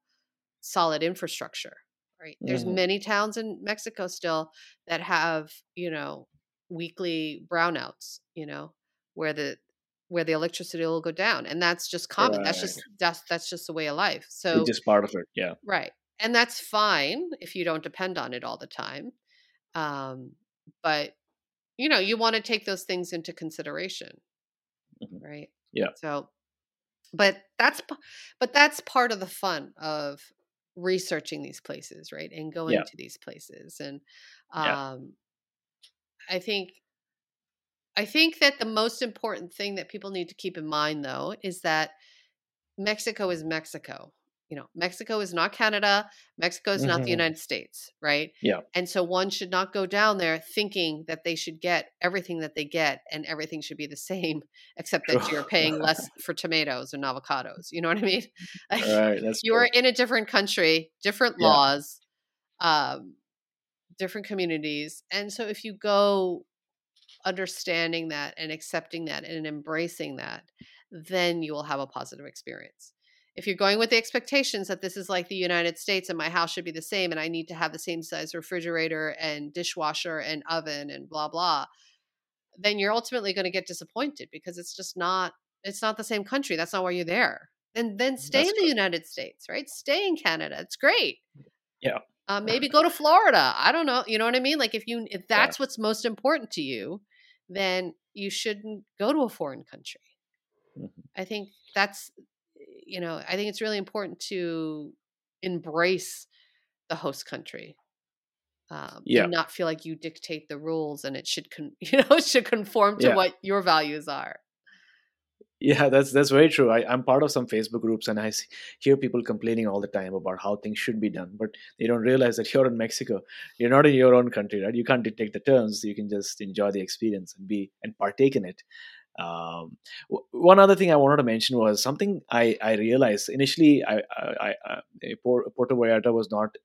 solid infrastructure right there's Mhm. many towns in mexico still that have you know weekly brownouts you know where the where the electricity will go down and that's just common that's just that's that's just the way of life so it's just part of it yeah right and that's fine if you don't depend on it all the time um but you know you want to take those things into consideration Mhm. right Yeah. so but that's but that's part of the fun of researching these places right and going Yeah. to these places and Yeah. um i think I think that the most important thing that people need to keep in mind, though, is that Mexico is Mexico. You know, Mexico is not Canada. Mexico is not the hmm United States, right? Yeah. And so one should not go down there thinking that they should get everything that they get and everything should be the same, except that you're paying less for tomatoes and avocados. You know what I mean? Like, right. That's you true. are in a different country, different Yeah. laws, um, different communities. And so if you go understanding that and accepting that and embracing that, then you will have a positive experience. If you're going with the expectations that this is like the United States and my house should be the same and I need to have the same size refrigerator and dishwasher and oven and blah blah, then you're ultimately going to get disappointed because it's just not it's not the same country. That's not why you're there. And then mm, stay That's in the United States, right? Stay in Canada. It's great. Yeah. Uh, maybe go to Florida. I don't know. You know what I mean? Like if you if that's what's most important to you, then you shouldn't go to a foreign country. Mhm. I think that's you know, I think it's really important to embrace the host country. Um, Yeah. and not feel like you dictate the rules and it should con- you know it should conform to Yeah. what your values are. Yeah, that's that's very true. I, I'm part of some Facebook groups, and I see, hear people complaining all the time about how things should be done, but they don't realize that you're in Mexico. You're not in your own country, right? You can't dictate the terms. You can just enjoy the experience and be and partake in it. Um, w- one other thing I wanted to mention was something I, I realized initially. I, I, I, Puerto Vallarta was not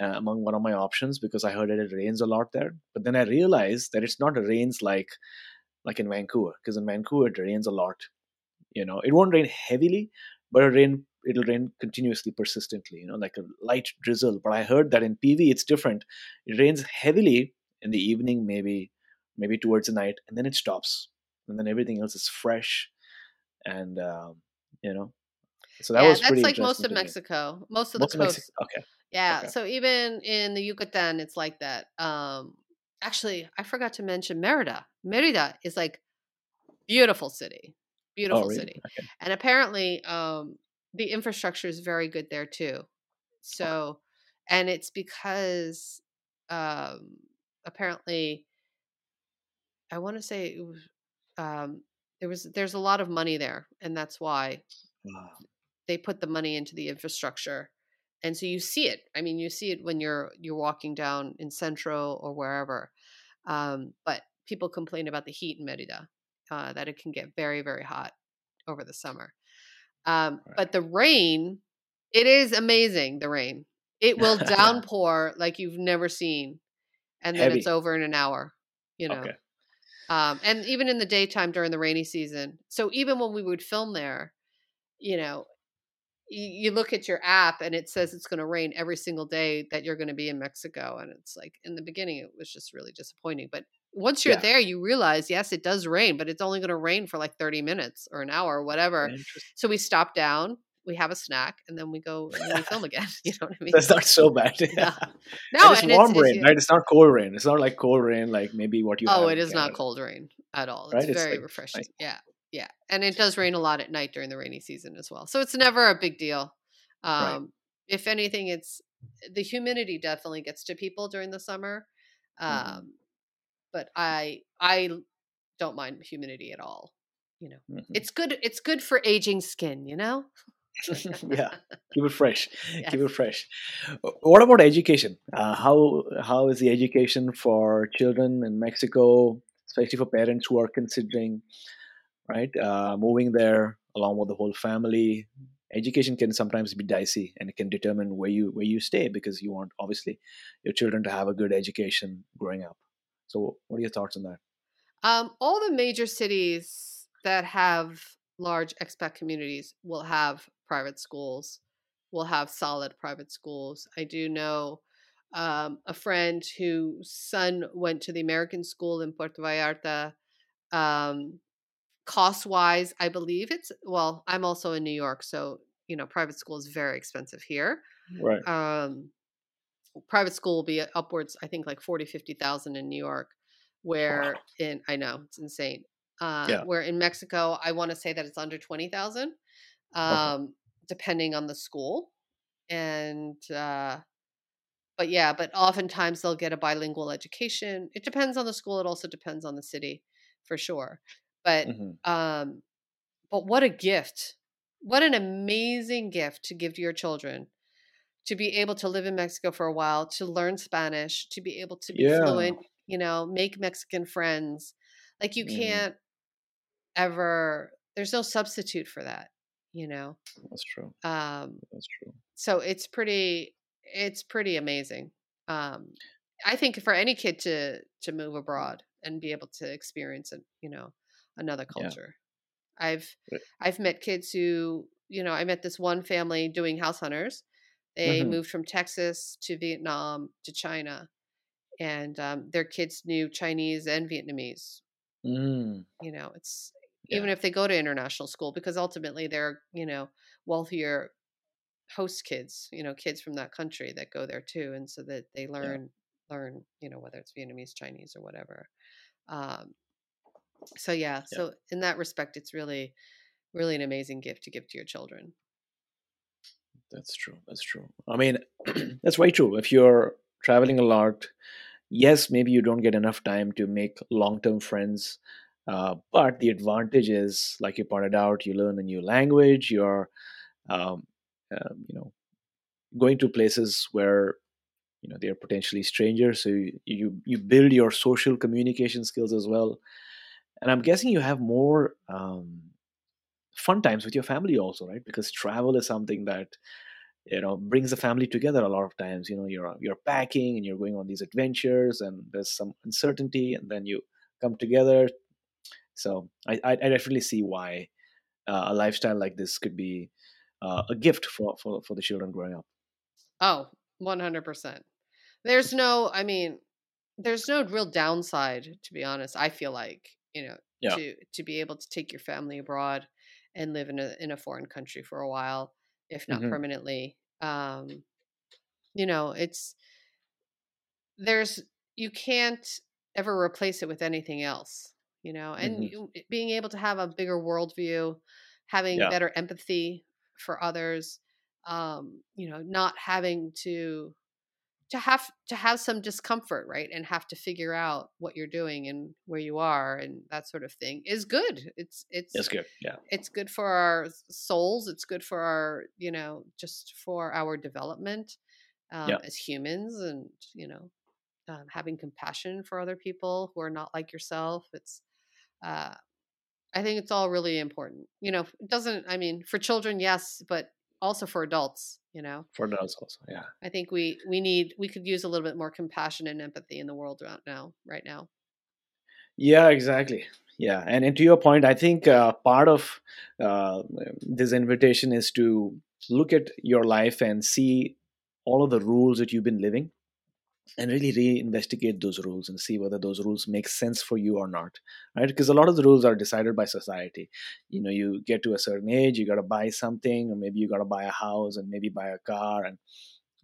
uh, among one of my options because I heard that it rains a lot there. But then I realized that it's not rains like like in Vancouver because in Vancouver it rains a lot you know it won't rain heavily but it'll rain it'll rain continuously persistently you know like a light drizzle but i heard that in pv it's different it rains heavily in the evening maybe maybe towards the night and then it stops and then everything else is fresh and um, you know so that yeah, was that's like most of to me. Mexico, most of the most coast. Mexico okay Yeah. Okay. So even in the Yucatan, it's like that. Um, actually, I forgot to mention Merida. Merida is like beautiful city, beautiful oh really? city, okay. And apparently um, the infrastructure is very good there too. So, and it's because um, apparently, I want to say it was, um, there was there's a lot of money there, and that's why Wow. they put the money into the infrastructure. And so you see it i mean you see it when you're you're walking down in centro or wherever um, but people complain about the heat in merida uh, that it can get very very hot over the summer um, Right. but the rain it is amazing the rain it will downpour like you've never seen and then it's over in an hour you know okay um, and even in the daytime during the rainy season. So even when we would film there, you know, you look at your app and it says it's going to rain every single day that you're going to be in Mexico, and it's like in the beginning it was just really disappointing. But once you're Yeah. there, you realize yes, it does rain, but it's only going to rain for like 30 minutes or an hour or whatever. So we stop down, we have a snack, and then we go and we film again. You know what I mean? that's not so bad No, And it's and warm it's, rain right it's not cold rain it's not like cold rain like maybe what you Oh, it not cold rain at all. It's It's, very like, refreshing. nice. Yeah. Yeah. And it does rain a lot at night during the rainy season as well. So it's never a big deal. Right. Um, If anything, it's the humidity definitely gets to people during the summer. Um, Mhm. But I, I don't mind humidity at all. You know, Mhm. it's good. It's good for aging skin, you know? yeah keep it fresh Yes. keep it fresh Uh, what about education uh, how how is the education for children in mexico especially for parents who are considering right uh, moving there along with the whole family education can sometimes be dicey and it can determine where you where you stay because you want obviously your children to have a good education growing up so what are your thoughts on that Um, all the major cities that have large expat communities will have private schools, will have solid private schools. I do know um, a friend whose son went to the American school in Puerto Vallarta. Um, cost wise, I believe it's, well, I'm also in New York, so, you know, private school is very expensive here right um, private school will be upwards, I think, like 40, 50,000 in New York, where in, I know it's insane. Uh, Yeah. Where in Mexico, I want to say that it's under 20,000, um, depending on the school. And, uh, but yeah, but oftentimes they'll get a bilingual education. It depends on the school. It also depends on the city. for sure. But Mhm. um, but what a gift! What an amazing gift to give to your children to be able to live in Mexico for a while, to learn Spanish, to be able to be Yeah. fluent, you know, make Mexican friends. Like you Mhm. can't ever. There's no substitute for that. You know. That's true. Um, That's true. so it's pretty it's pretty amazing um i think for any kid to to move abroad and be able to experience it you know another Yeah. culture i've Right. i've met kids who you know i met this one family doing house hunters they Mhm. moved from texas to vietnam to china and um, their kids knew chinese and vietnamese Mm. you know it's Yeah. even if they go to international school because ultimately they're you know wealthier host kids you know kids from that country that go there too and so that they learn learn you know whether it's vietnamese chinese or whatever um so yeah, Yeah. so in that respect it's really really an amazing gift to give to your children That's true. That's true. I mean, that's very true. If you're traveling a lot, yes, maybe you don't get enough time to make long term friends. Uh, but the advantage is, like you pointed out, you learn a new language. You're, um, um, you know, going to places where you know they're potentially strangers. So you, you you build your social communication skills as well. And I'm guessing you have more um, fun times with your family also, right? Because travel is something that you know brings the family together a lot of times you know you're you're packing and you're going on these adventures and there's some uncertainty and then you come together so i i, I definitely see why uh, a lifestyle like this could be uh, a gift for, for for the children growing up oh 100% there's no i mean there's no real downside to be honest i feel like you know Yeah. to to be able to take your family abroad and live in a in a foreign country for a while if not Mhm. permanently um you know it's there's you can't ever replace it with anything else you know and Mhm. you, being able to have a bigger worldview having Yeah. better empathy for others um you know not having to to have to have some discomfort right and have to figure out what you're doing and where you are and that sort of thing is good. It's it's that's good yeah. it's good for our souls it's good for our you know just for our development um, Yeah. as humans and you know um, having compassion for other people who are not like yourself it's uh, i think it's all really important. You know it doesn't i mean for children yes but also for adults you know? For adults also yeah. I think we we need we could use a little bit more compassion and empathy in the world right now right now. Yeah, exactly. Yeah, and, and to your point, I think uh, part of uh, this invitation is to look at your life and see all of the rules that you've been living, and really re-investigate those rules and see whether those rules make sense for you or not. Right? Because a lot of the rules are decided by society. You know, you get to a certain age, you got to buy something, or maybe you got to buy a house and maybe buy a car, and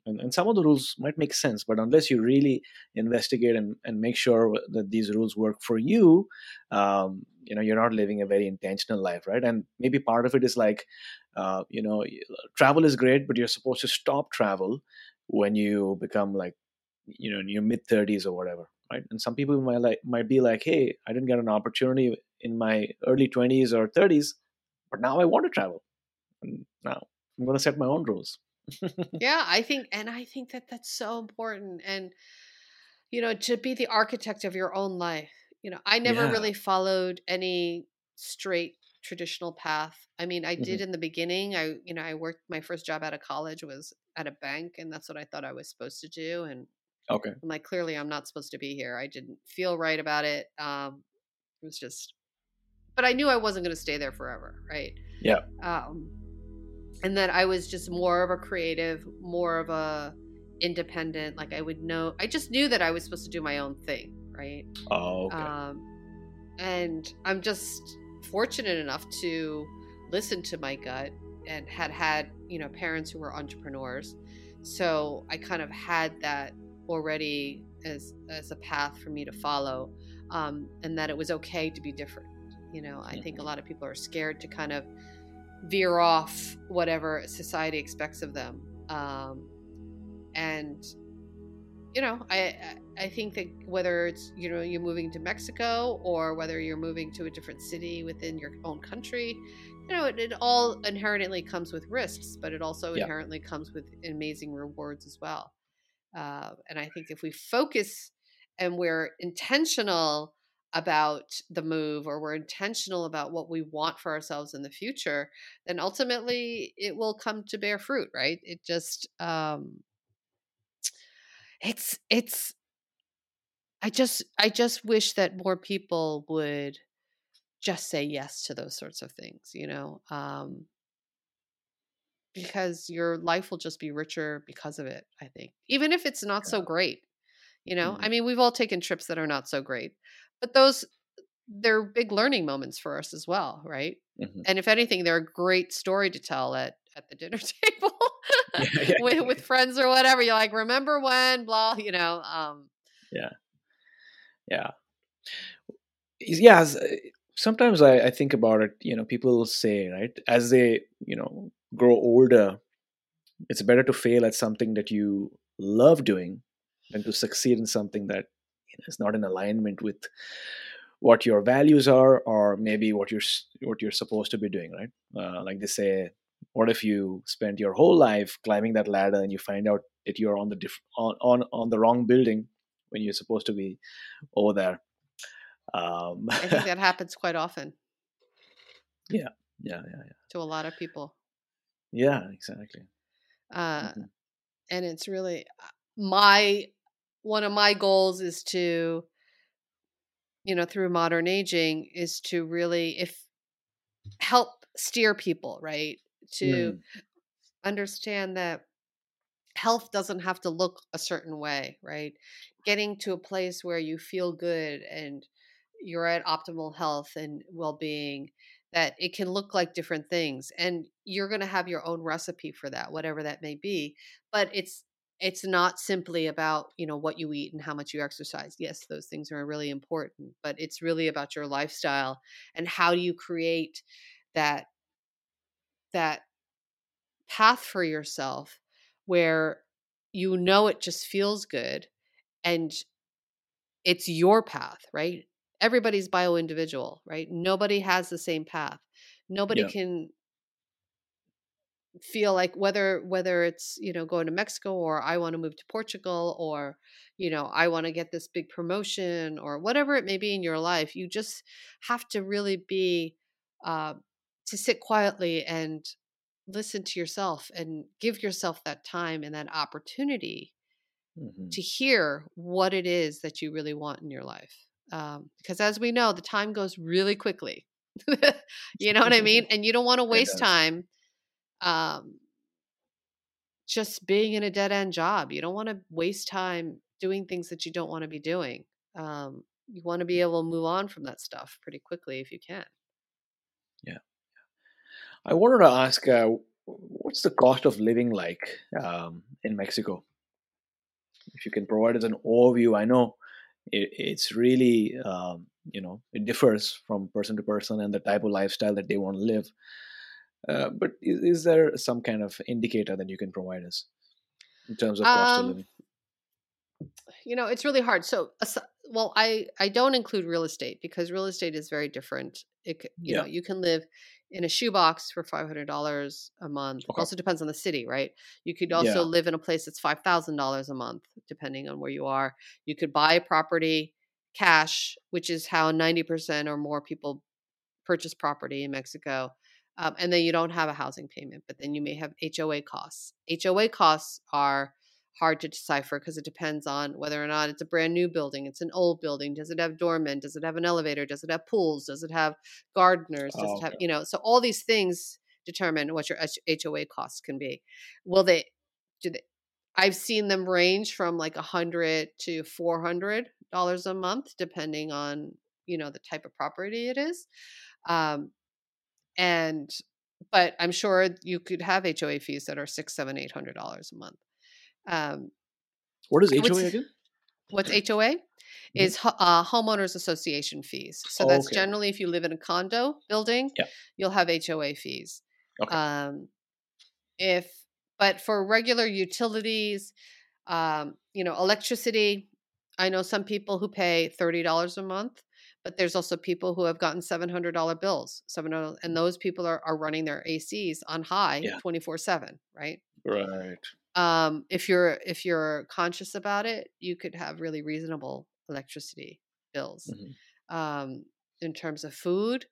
and, and some of the rules might make sense but unless you really investigate and, and make sure that these rules work for you um, you know you're not living a very intentional life right and maybe part of it is like uh, you know travel is great but you're supposed to stop travel when you become like you know in your mid 30s or whatever right? And some people might like might be like hey i didn't get an opportunity in my early 20s or 30s but now i want to travel. And now i'm going to set my own rules. Yeah i think and i think that that's so important and you know to be the architect of your own life you know i never Yeah. really followed any straight traditional path. I mean i mm-hmm. did in the beginning i you know i worked my first job out of college was at a bank and that's what i thought i was supposed to do and okay. I'm like clearly i'm not supposed to be here. I didn't feel right about it. Um it was just but i knew i wasn't going to stay there forever right? Yeah. um and that i was just more of a creative more of a independent like i would know i just knew that i was supposed to do my own thing right? Oh okay. Um and i'm just fortunate enough to listen to my gut and had had you know parents who were entrepreneurs. So i kind of had that already as as a path for me to follow um, and that it was okay to be different you know i think a lot of people are scared to kind of veer off whatever society expects of them um, and you know, I I think that whether it's you know you're moving to Mexico or whether you're moving to a different city within your own country, you know, it, it all inherently comes with risks, but it also Yeah. inherently comes with amazing rewards as well. Uh, and I think if we focus and we're intentional about the move or we're intentional about what we want for ourselves in the future, then ultimately it will come to bear fruit, right? It just um it's it's I just I just wish that more people would just say yes to those sorts of things, you know. Um because your life will just be richer because of it, I think. Even if it's not so great. You know, I Mhm. mean, we've all taken trips that are not so great, but those they're big learning moments for us as well, right? Mhm. And if anything, they're a great story to tell at at the dinner table Yeah, yeah, with with friends or whatever. You're like, remember when, blah, you know. Um, yeah. Is- Yeah. uh, Sometimes I, I think about it. You know, people say right as they you know grow older, it's better to fail at something that you love doing than to succeed in something that you know, is not in alignment with what your values are or maybe what you're what you're supposed to be doing right? Uh, like they say what if you spent your whole life climbing that ladder and you find out that you're on the diff- on, on on the wrong building when you're supposed to be over there? Um I think that happens quite often. Yeah yeah yeah yeah. To a lot of people. Yeah exactly. Uh, Mhm. and it's really uh, my one of my goals is to you know through modern aging is to really if help steer people right? To Mm, understand that health doesn't have to look a certain way right? Getting to a place where you feel good and you're at optimal health and well-being that it can look like different things and you're going to have your own recipe for that whatever that may be but it's it's not simply about you know what you eat and how much you exercise yes those things are really important but it's really about your lifestyle and how do you create that that path for yourself where you know it just feels good and it's your path, right? Everybody's bio individual, right? Nobody has the same path. Nobody Yeah. can feel like whether whether it's you know going to Mexico or I want to move to Portugal or you know I want to get this big promotion or whatever it may be in your life you just have to really be uh, to sit quietly and listen to yourself and give yourself that time and that opportunity mhm. to hear what it is that you really want in your life. Um, because as we know, the time goes really quickly. you know what I mean? And you don't want to waste time um, just being in a dead end job. You don't want to waste time doing things that you don't want to be doing. Um, you want to be able to move on from that stuff pretty quickly if you can. Yeah. I wanted to ask, uh, what's the cost of living like um, in Mexico? If you can provide us an overview, I know it, it's really, um, you know, it differs from person to person and the type of lifestyle that they want to live. Uh, but is, is there some kind of indicator that you can provide us in terms of cost of Um, living? you know it's really hard so well i i don't include real estate because real estate is very different it, you know Yeah. you can live in a shoebox for $500 a month Okay. also depends on the city right you could Yeah. also live in a place that's $5000 a month depending on where you are you could buy property cash which is how 90% or more people purchase property in Mexico. Um, and then you don't have a housing payment, but then you may have HOA costs. HOA costs are hard to decipher because it depends on whether or not it's a brand new building, it's an old building. Does it have doormen? Does it have an elevator? Does it have pools? Does it have gardeners? Does Oh, it have, okay. you know, so all these things determine what your HOA costs can be. Will they, do they, I've seen them range from like a hundred to four hundred dollars a month, depending on you know the type of property it is. Um, and but I'm sure you could have HOA fees that are six, seven, eight hundred dollars a month. Um, What is HOA again? what's HOA? Is uh, homeowners association fees. So that's okay. generally if you live in a condo building, Yeah. you'll have HOA fees. Okay. Um, if but for regular utilities, Um, you know, electricity. I know some people who pay thirty dollars a month, but there's also people who have gotten seven hundred dollar bills. Seven and those people are, are running their ACs on high twenty four seven, right? Right. Um, if you're if you're conscious about it, you could have really reasonable electricity bills. Mhm. Um, in terms of food,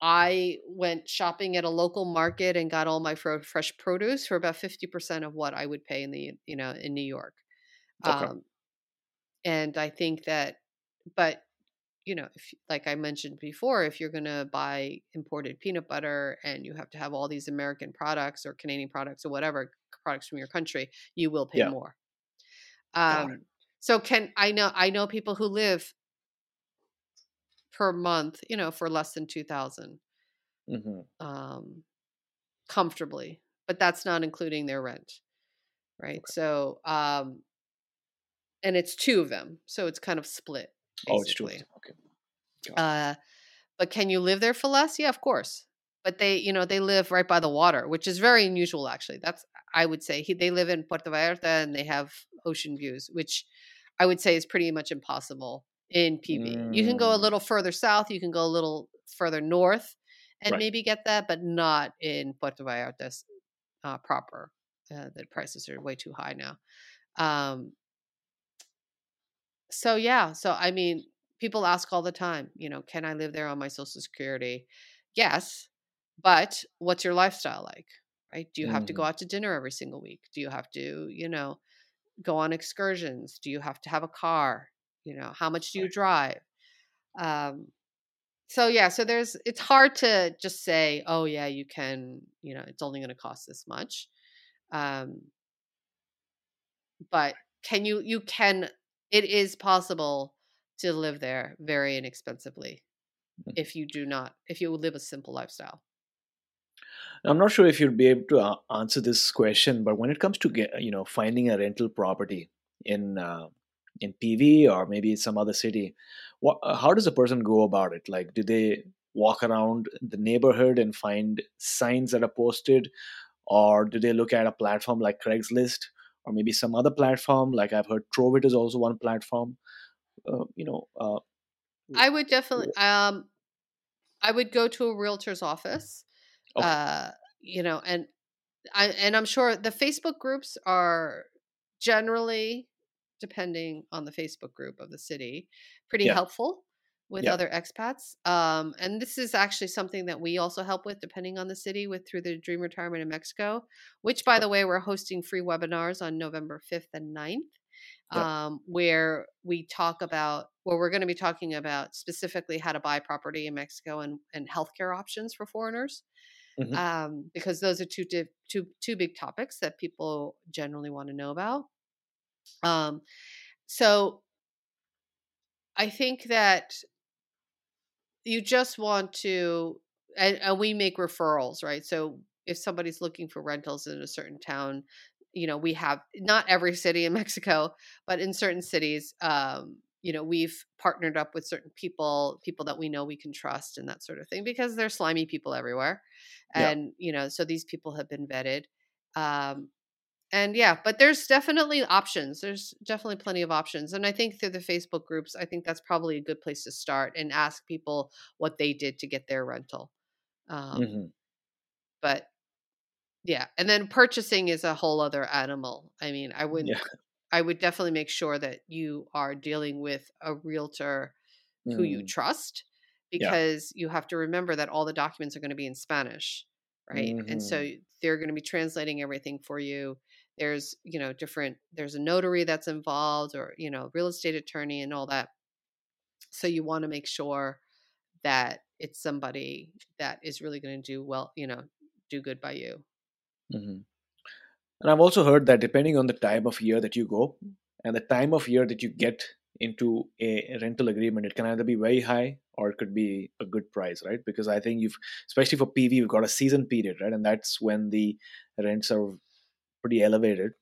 I went shopping at a local market and got all my fresh produce for about 50% of what I would pay in the, you know, in New York. Okay. Um, and I think that, but, you know, if, like I mentioned before, if you're going to buy imported peanut butter and you have to have all these American products or Canadian products or whatever products from your country, you will pay Yeah. more. Um, so can I know I know people who live per month, you know, for less than 2000 hmm um comfortably, but that's not including their rent. Right? So um and it's two of them. So it's kind of split Oh, it's true. Okay. Uh but can you live there for less? Yeah, of course. But they, you know, they live right by the water, which is very unusual actually. That's I would say he, they live in Puerto Vallarta and they have ocean views, which I would say is pretty much impossible in PV. You can go a Mm. little further south, you can go a little further north and Right. maybe get that, but not in Puerto Vallarta uh, proper. Uh, the prices are way too high now. Um, so yeah, so I mean, people ask all the time, you know, can I live there on my social security? Yes, but what's your lifestyle like? Right? Do you have to go Mhm. out to dinner every single week? Do you have to, you know, go on excursions? Do you have to have a car? You know, how much do you drive? Um, so yeah, so there's it's hard to just say, oh yeah, you can, you know, it's only going to cost this much. Um, but can you you can it is possible to live there very inexpensively Mhm. if you do not if you live a simple lifestyle. I'm not sure if you'll be able to uh, answer this question, but when it comes to get, you know finding a rental property in uh, in PV or maybe some other city, what, uh, how does a person go about it? Like, do they walk around the neighborhood and find signs that are posted, or do they look at a platform like Craigslist or maybe some other platform? Like I've heard Trovit is also one platform. Uh, you know, uh, I would definitely um I would go to a realtor's office. Okay. Uh you know and I and I'm sure the Facebook groups are generally depending on the Facebook group of the city pretty Yeah. helpful with Yeah. other expats. Um and this is actually something that we also help with depending on the city with through the Dream Retirement in Mexico, which by the way we're hosting free webinars on November 5th and 9th Yeah. um, where we talk about where we're going to be talking about specifically how to buy property in Mexico and, and healthcare options for foreigners, Mhm. um, because those are two div- two two big topics that people generally want to know about. Um, so I think that you just want to, and, and we make referrals, right? So if somebody's looking for rentals in a certain town, you know, we have not every city in Mexico, but in certain cities, um, you know, we've partnered up with certain people, people that we know we can trust and that sort of thing, because there's slimy people everywhere. Yeah. And, you know, so these people have been vetted. Um, and yeah, but there's definitely options. There's definitely plenty of options. And I think through the Facebook groups, I think that's probably a good place to start and ask people what they did to get their rental. Um, Mhm. But yeah, and then purchasing is a whole other animal. I mean, I wouldn't, Yeah. I would definitely make sure that you are dealing with a realtor who you Mm. trust Yeah. because you have to remember that all the documents are going to be in Spanish, right? And so Mhm. they're going to be translating everything for you. There's, you know, different, there's a notary that's involved or, you know, real estate attorney and all that. So you want to make sure that it's somebody that is really going to do well, you know, do good by you. mm-hmm. And I've also heard that depending on the time of year that you go and the time of year that you get into a rental agreement, it can either be very high or it could be a good price, right? Because I think you've, especially for PV, you've got a season period, right? And that's when the rents are pretty elevated.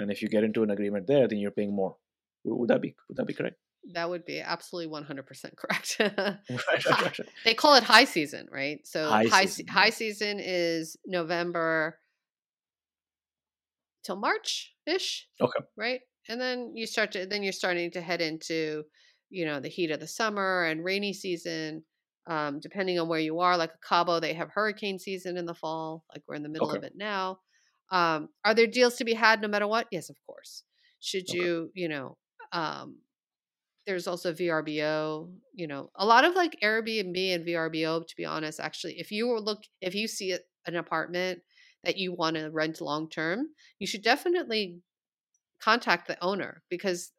And if you get into an agreement there, then you're paying more. Would that be would that be correct? That would be absolutely 100% correct. Right, right, right, right. they call it high season, right? So High high season, se- high season is November till March. ish. Okay. Right. And then you start to then you're starting to head into, you know, the heat of the summer and rainy season. Um, depending on where you are, like Cabo, they have hurricane season in the fall. Like we're in the middle Okay. of it now. Um, are there deals to be had no matter what? Yes, of course. Should Okay. you, you know, um, there's also VRBO, you know, a lot of like Airbnb and VRBO, to be honest, actually, if you look, if you see an apartment that you want to rent long term, you should definitely contact the owner because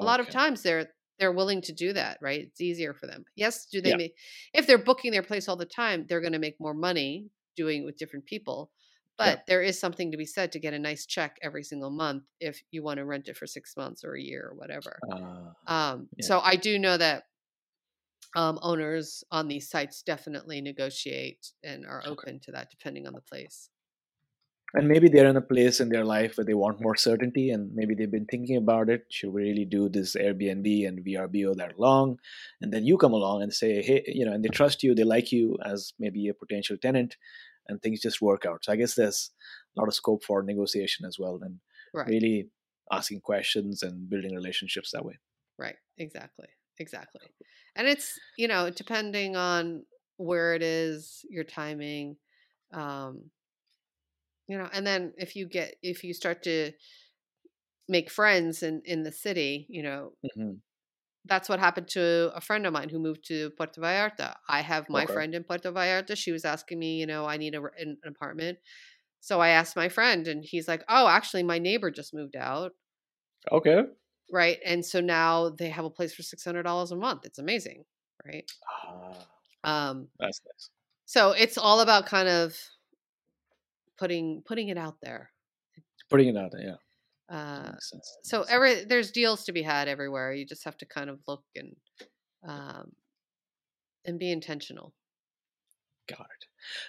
a lot of times they're they're willing to do that, right? It's easier for them. Yes, do they Yeah. make if they're booking their place all the time, they're going to make more money doing it with different people. Yeah. But there is something to be said to get a nice check every single month if you want to rent it for 6 months or a year or whatever. Uh, Um, Yeah. So I do know that um, owners on these sites definitely negotiate and are open to that depending on the place. and maybe they're in a place in their life where they want more certainty and maybe they've been thinking about it should we really do this airbnb and vrbo that long and then you come along and say hey you know and they trust you they like you as maybe a potential tenant and things just work out so i guess there's a lot of scope for negotiation as well and Right. really asking questions and building relationships that way Right. Exactly. Exactly. And it's, you know, depending on where it is, your timing, um, you know, and then if you get, if you start to make friends in, in the city, you know, hmm that's what happened to a friend of mine who moved to Puerto Vallarta. I have my Okay. friend in Puerto Vallarta. She was asking me, you know, I need a, an apartment. So I asked my friend, and he's like, "Oh, actually, my neighbor just moved out, okay right? And so now they have a place for six hundred dollars a month. It's amazing, right? ah, Um, that's nice so it's all about kind of putting putting it out there. putting it out there yeah Uh, so every there's deals to be had everywhere. You just have to kind of look and um, and be intentional. Got it.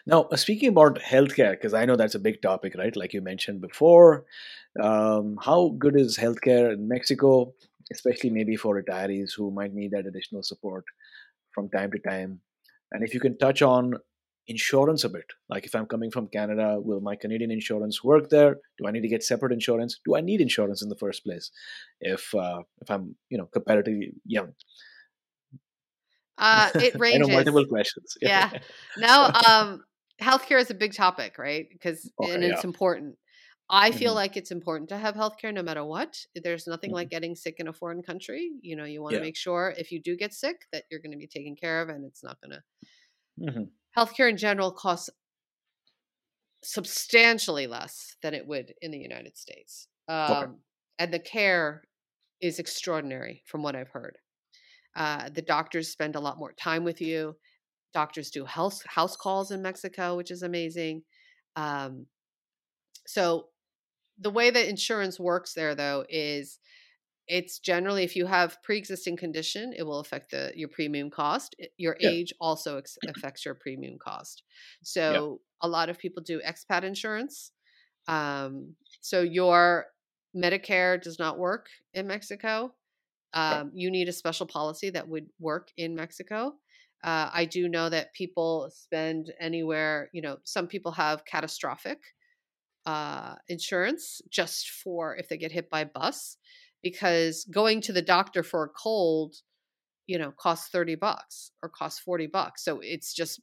Now, uh, speaking about healthcare, because I know that's a big topic, right? Like you mentioned before, um, how good is healthcare in Mexico, especially maybe for retirees who might need that additional support from time to time? And if you can touch on insurance a bit, like if I'm coming from Canada, will my Canadian insurance work there? Do I need to get separate insurance? Do I need insurance in the first place? If uh, if I'm you know comparatively young, Uh, it I ranges. multiple questions. Yeah. No, um, healthcare is a big topic, right? Because Okay, and yeah. it's important. I feel Mhm. like it's important to have healthcare no matter what. There's nothing Mhm. like getting sick in a foreign country. You know, you want to Yeah. make sure if you do get sick that you're going to be taken care of, and it's not going to. Mhm. Healthcare in general costs substantially less than it would in the United States, um, and the care is extraordinary from what I've heard. Uh, the doctors spend a lot more time with you. Doctors do house house calls in Mexico, which is amazing. Um, so the way that insurance works there, though, is it's generally if you have pre-existing condition, it will affect the your premium cost. Your Yeah. age also ex- affects your premium cost. So a lot of people do expat insurance. Um, so your Medicare does not work in Mexico. Right. Um, You need a special policy that would work in Mexico. Uh, I do know that people spend anywhere, you know, some people have catastrophic uh, insurance just for if they get hit by a bus, because going to the doctor for a cold, you know, costs 30 bucks or costs 40 bucks. So it's just,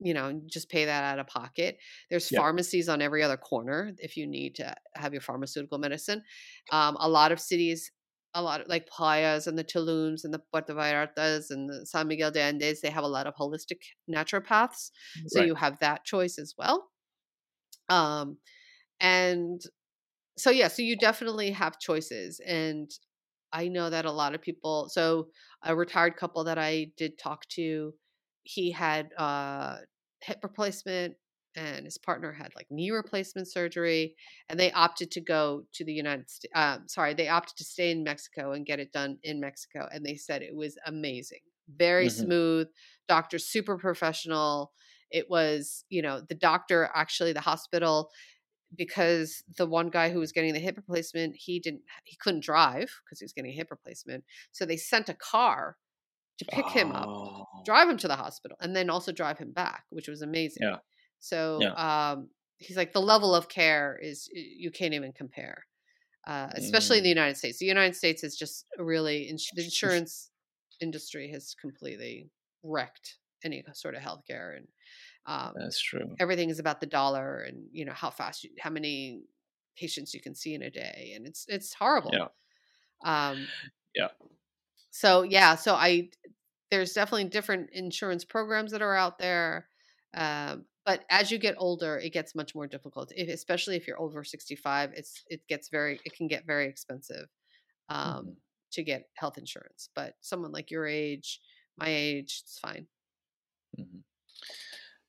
you know, just pay that out of pocket. There's Yeah. pharmacies on every other corner if you need to have your pharmaceutical medicine. Um, a lot of cities, a lot of like Playas and the Tulums and the Puerto Vallartas and the San Miguel de Allendes, they have a lot of holistic naturopaths. So Right. you have that choice as well. Um, and so yeah, so you definitely have choices. And I know that a lot of people. So a retired couple that I did talk to, he had uh, hip replacement, and his partner had like knee replacement surgery, and they opted to go to the United States. Uh, sorry, they opted to stay in Mexico and get it done in Mexico, and they said it was amazing, very Mhm. smooth. Doctor super professional. It was, you know, the doctor actually the hospital because the one guy who was getting the hip replacement he didn't he couldn't drive because he was getting a hip replacement so they sent a car to pick him up Oh, drive him to the hospital and then also drive him back which was amazing Yeah. so Yeah. um he's like the level of care is you can't even compare uh, especially in the Mm, United States. The United States is just really ins- the insurance industry has completely wrecked any sort of healthcare, and um, that's true. everything is about the dollar and you know how fast, you, how many patients you can see in a day, and it's it's horrible. Yeah. Um, Yeah. So yeah, so I there's definitely different insurance programs that are out there. Um, but as you get older, it gets much more difficult. If, especially if you're over 65, it's it gets very it can get very expensive um, Mhm. to get health insurance. But someone like your age, my age, it's fine. Mhm.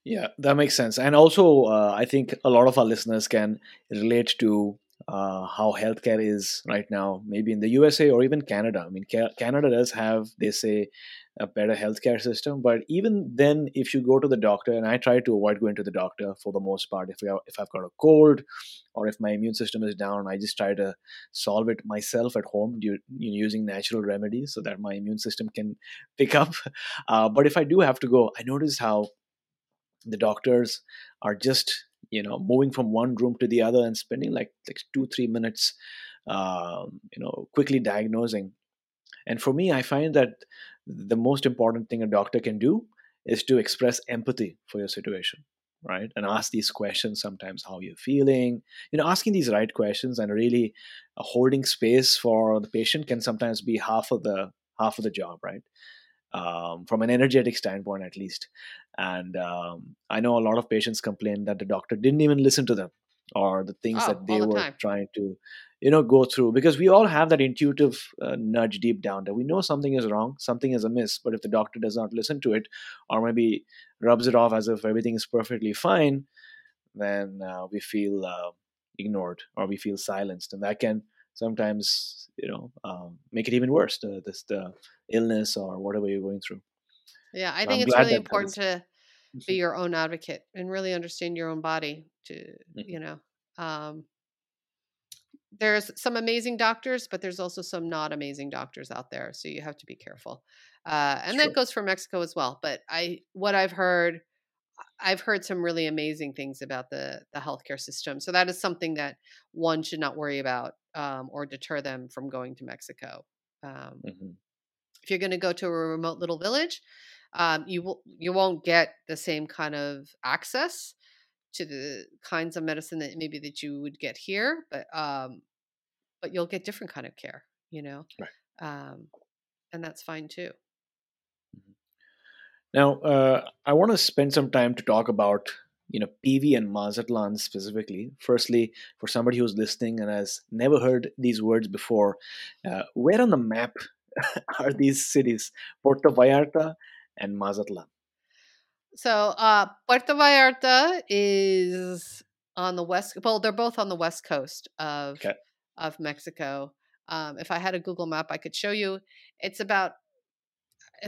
Yeah, that makes sense. And also, uh, I think a lot of our listeners can relate to uh, how healthcare is right now, maybe in the USA or even Canada. I mean, Ca- Canada does have, they say, a better healthcare system. But even then, if you go to the doctor, and I try to avoid going to the doctor for the most part, if we are, if I've got a cold or if my immune system is down, I just try to solve it myself at home using natural remedies so that my immune system can pick up. Uh, but if I do have to go, I notice how the doctors are just you know moving from one room to the other and spending like like two three minutes um, you know quickly diagnosing. And for me i find that the most important thing a doctor can do is to express empathy for your situation right? And ask these questions sometimes how you're feeling? You know asking these right questions and really uh, holding space for the patient can sometimes be half of the half of the job right um, from an energetic standpoint at least. And um, i know a lot of patients complain that the doctor didn't even listen to them or the things Oh, that they the were time. trying to you know go through. Because we all have that intuitive uh, nudge deep down that we know something is wrong something is amiss but if the doctor does not listen to it or maybe rubs it off as if everything is perfectly fine then uh, we feel uh, ignored or we feel silenced. And that can sometimes you know um, make it even worse the, this the illness or whatever you're going through Yeah, I So think I'm it's really important to be your own advocate and really understand your own body to Mhm. you know um there's some amazing doctors but there's also some not amazing doctors out there so you have to be careful uh and Sure. that goes for mexico as well but i what i've heard i've heard some really amazing things about the the healthcare system so that is something that one should not worry about um, or deter them from going to mexico um, Mhm. if you're going to go to a remote little village um, you will you won't get the same kind of access to the kinds of medicine that maybe that you would get here but um but you'll get different kind of care you know Right. um and that's fine too Now, uh, I want to spend some time to talk about you know PV and Mazatlan specifically. Firstly, for somebody who's listening and has never heard these words before, uh, where on the map are these cities? Puerto Vallarta and Mazatlan. so uh puerto vallarta is on the west well they're both on the west coast of Okay. of mexico um if i had a google map i could show you it's about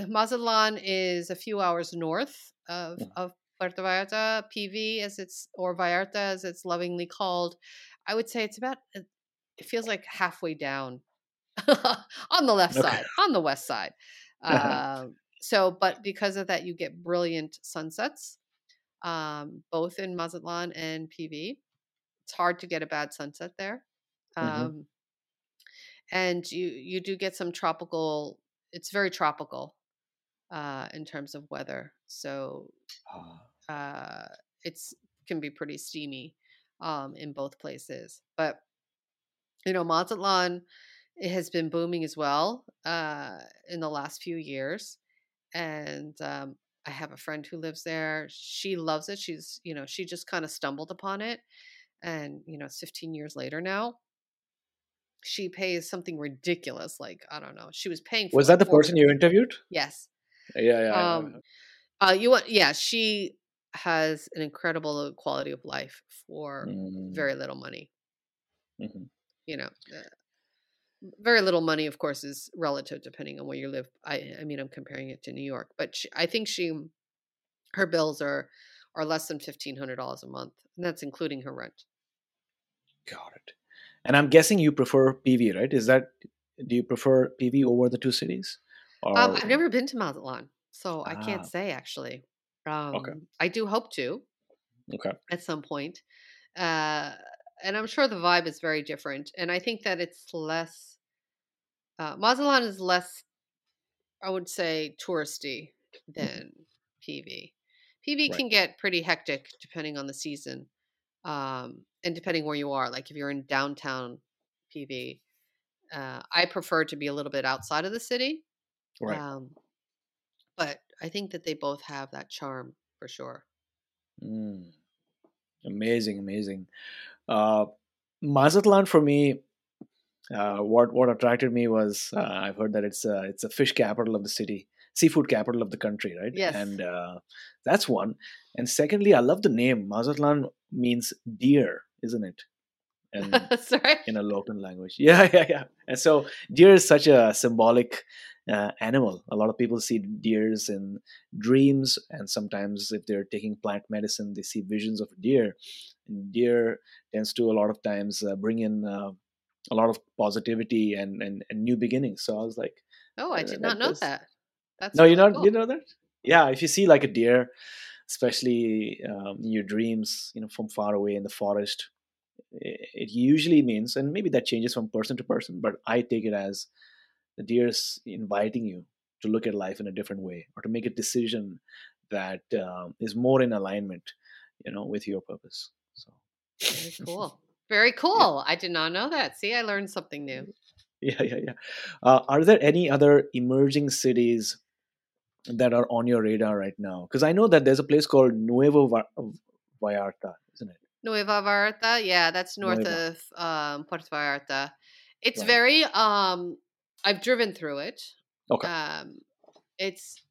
Mazatlan is a few hours north of, Mhm. of Puerto Vallarta, PV as it's or Vallarta as it's lovingly called. I would say it's about uh, it feels like halfway down on the left Okay. side, on the west side. Um, so, but because of that, you get brilliant sunsets, um, both in Mazatlan and PV. It's hard to get a bad sunset there. Mhm. Um, and you you do get some tropical it's very tropical uh in terms of weather. So uh it's can be pretty steamy um in both places. But you know mazatlan it has been booming as well uh in the last few years. And um i have a friend who lives there. She loves it. She's you know she just kind of stumbled upon it. And you know it's 15 years later now. She pays something ridiculous like i don't know she was paying for Was that the person you interviewed? yes Yeah, yeah. I know, I Um, uh you want yeah she has an incredible quality of life for Mm, very little money mhm. you know uh, very little money of course is relative depending on where you live i i mean i'm comparing it to new york but she, i think she her bills are are less than $1500 a month and that's including her rent Got it. And I'm guessing you prefer PV, right? Is that do you prefer PV over the two cities? Or um, i've never been to mazatlan so i Ah. can't say actually um Okay. i do hope to okay. at some point uh and I'm sure the vibe is very different. And I think that it's less. Uh, Mazatlan is less, I would say, touristy than PV. PV Right. can get pretty hectic depending on the season, um, and depending where you are. Like if you're in downtown PV, uh, I prefer to be a little bit outside of the city. Right. Um, but I think that they both have that charm for sure. Mm. Amazing, amazing. Uh, Mazatlan for me, uh, what what attracted me was uh, I've heard that it's a it's a fish capital of the city, seafood capital of the country, right? Yes. And uh, that's one. And secondly, I love the name. Mazatlan means deer, isn't it? And Sorry. in a local language. Yeah, yeah, yeah. And so deer is such a symbolic uh, animal. A lot of people see deers in dreams, and sometimes if they're taking plant medicine, they see visions of a deer. And deer tends to a lot of times uh, bring in uh, a lot of positivity and, and and new beginnings. So I was like, Oh, I did not know was- that. That's no, you know, cool. you know that. Yeah, if you see like a deer, especially um, in your dreams, you know, from far away in the forest, it usually means, and maybe that changes from person to person, but I take it as the deer is inviting you to look at life in a different way or to make a decision that um, is more in alignment, you know, with your purpose. So, Very cool. Very cool. I did not know that. See, I learned something new. yeah, yeah, yeah. Uh, are there any other emerging cities that are on your radar right now? Because I know that there's a place called Nuevo Va- Vallarta, isn't it? Nueva Vallarta. Yeah, that's north Nueva. of um, Puerto Vallarta. It's Right. very. Um, I've driven through it. Okay. Um, it's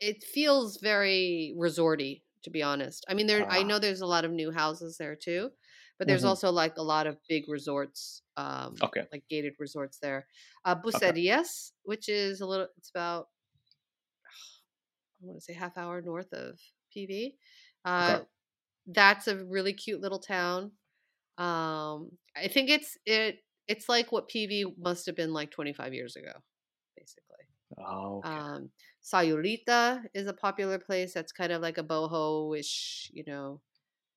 it feels very resorty, to be honest. I mean, there. I Ah. know there's a lot of new houses there too, but there's Mhm. also like a lot of big resorts. Um, Okay. like gated resorts there. Uh, Bucerias, which is a little. It's about. I want to say half hour north of PV. Uh, That's a really cute little town. Um, I think it's it. It's like what PV must have been like 25 years ago, basically. Oh, okay. Um, Sayulita is a popular place that's kind of like a boho-ish, you know,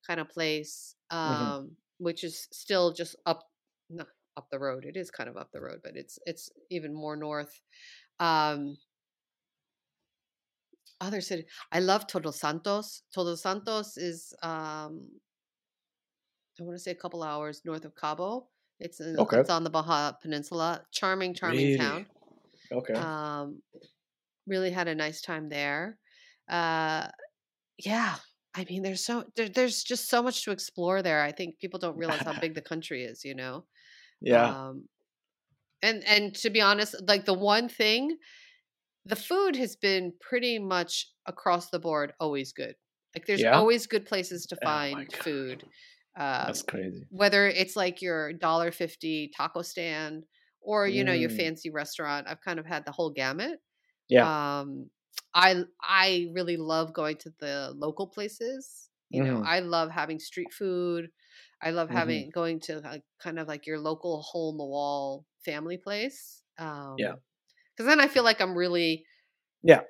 kind of place, um, which is still just up, not up the road. It is kind of up the road, but it's it's even more north. Um, other city, I love Todos Santos. Todos Santos is, um, I want to say a couple hours north of Cabo. It's in, Okay. it's on the Baja Peninsula. Charming, charming Really? town okay. um really had a nice time there uh yeah i mean there's so there, there's just so much to explore there i think people don't realize how big the country is you know yeah. um and and to be honest like the one thing the food has been pretty much across the board always good like there's Yeah? always good places to Oh find God. food um, That's crazy. whether it's like your dollar fifty taco stand or you know your Mm. fancy restaurant i've kind of had the whole gamut Yeah. um i i really love going to the local places you know Mhm. i love having street food i love Mhm. having going to like, kind of like your local hole in the wall family place um yeah. because then i feel like i'm really Yeah.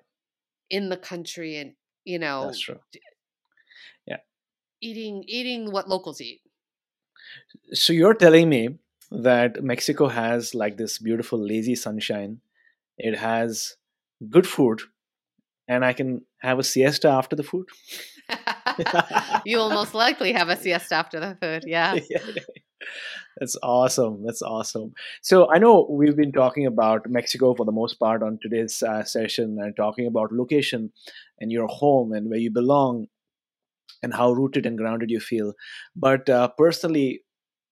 in the country and you know That's true. Eating eating what locals eat So you're telling me that Mexico has like this beautiful lazy sunshine. It has good food, and I can have a siesta after the food. you will most likely have a siesta after the food. Yeah. That's awesome. That's awesome. So I know we've been talking about Mexico for the most part on today's uh, session and talking about location and your home and where you belong and how rooted and grounded you feel. But uh, personally,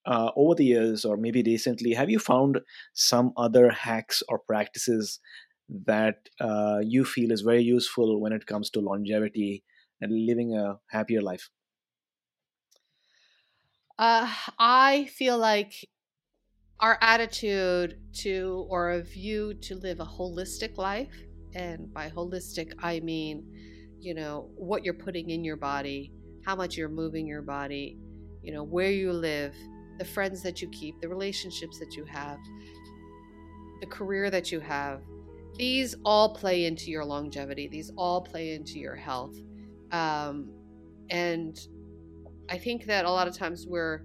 uh, over the years or maybe recently, have you found some other hacks or practices that uh, you feel is very useful when it comes to longevity and living a happier life? Uh, I feel like our attitude to or a view to live a holistic life, and by holistic, I mean, you know, what you're putting in your body, how much you're moving your body, you know, where you live, the friends that you keep, the relationships that you have, the career that you have. These all play into your longevity. These all play into your health. Um, and I think that a lot of times we're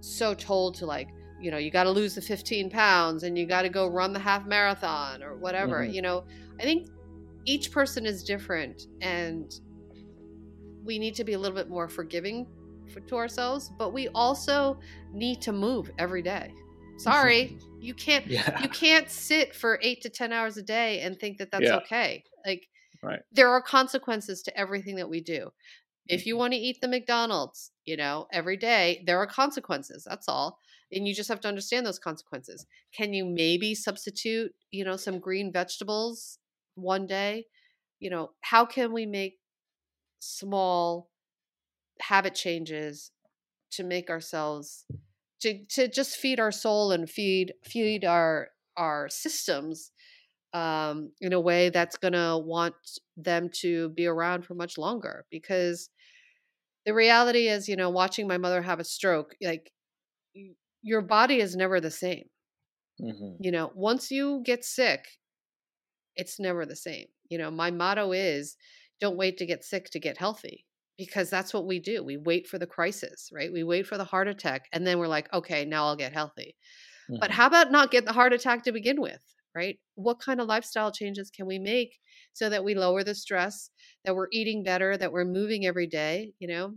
so told to like you know you got to lose the 15 pounds and you got to go run the half marathon or whatever Mhm. you know i think each person is different and we need to be a little bit more forgiving for, to ourselves but we also need to move every day sorry you can't Yeah. you can't sit for eight to ten hours a day and think that that's Yeah. okay like Right. there are consequences to everything that we do if Mm-hmm. you want to eat the mcdonald's you know every day there are consequences that's all and you just have to understand those consequences can you maybe substitute you know some green vegetables one day you know how can we make small habit changes to make ourselves to to just feed our soul and feed feed our our systems um in a way that's going to want them to be around for much longer. Because the reality is you know watching my mother have a stroke like your body is never the same. Mhm. you know once you get sick it's never the same. You know my motto is don't wait to get sick to get healthy because that's what we do we wait for the crisis right? We wait for the heart attack and then we're like okay now i'll get healthy. But Mhm. how about not get the heart attack to begin with right? What kind of lifestyle changes can we make so that we lower the stress that we're eating better that we're moving every day you know?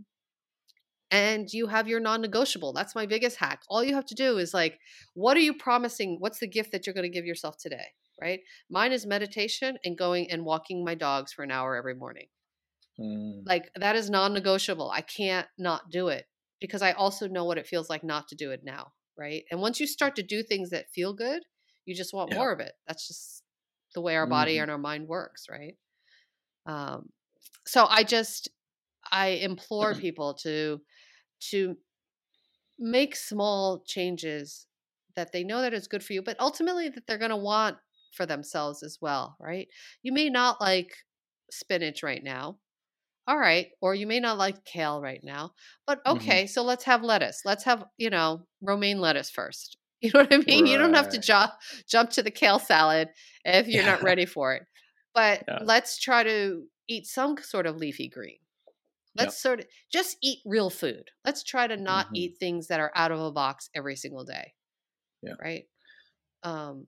And you have your non-negotiable that's my biggest hack. All you have to do is like what are you promising? What's the gift that you're going to give yourself today right mine is meditation and going and walking my dogs for an hour every morning Mm. like that is non-negotiable i can't not do it because i also know what it feels like not to do it now right and once you start to do things that feel good you just want Yeah. more of it that's just the way our body Mhm. and our mind works right um so i just i implore people to to make small changes that they know that is good for you but ultimately that they're going to want for themselves as well right? You may not like spinach right now all right or you may not like kale right now but Mhm. okay so let's have lettuce. Let's have you know romaine lettuce first. You know what i mean? You don't have to jump jump to the kale salad if you're not ready for it but Yeah. let's try to eat some sort of leafy green. Let's sort of just eat real food. Let's try to not Mhm. eat things that are out of a box every single day Yeah. right? Um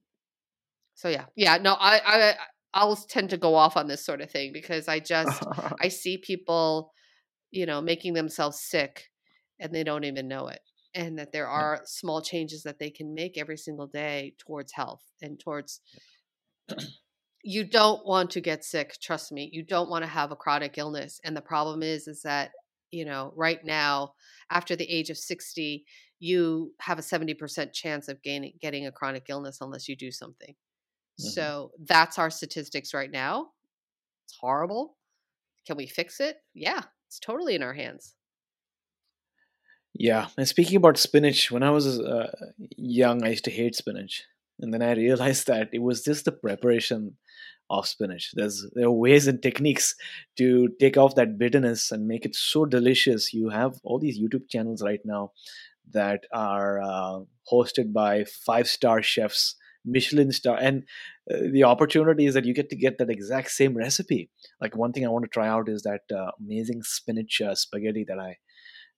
so yeah yeah no i i i'll tend to go off on this sort of thing because i just I see people, you know, making themselves sick and they don't even know it. And that there are small changes that they can make every single day towards health and towards you don't want to get sick, trust me. You don't want to have a chronic illness. And the problem is is that, you know, right now after the age of 60, you have a 70% chance of gaining getting a chronic illness unless you do something. Mhm. So that's our statistics right now. It's horrible. Can we fix it? Yeah, it's totally in our hands. Yeah, and speaking about spinach, when I was uh, young, I used to hate spinach, and then I realized that it was just the preparation of spinach. There's there are ways and techniques to take off that bitterness and make it so delicious. You have all these YouTube channels right now that are uh, hosted by five star chefs, Michelin star, and uh, the opportunity is that you get to get that exact same recipe. Like one thing I want to try out is that uh, amazing spinach uh, spaghetti that I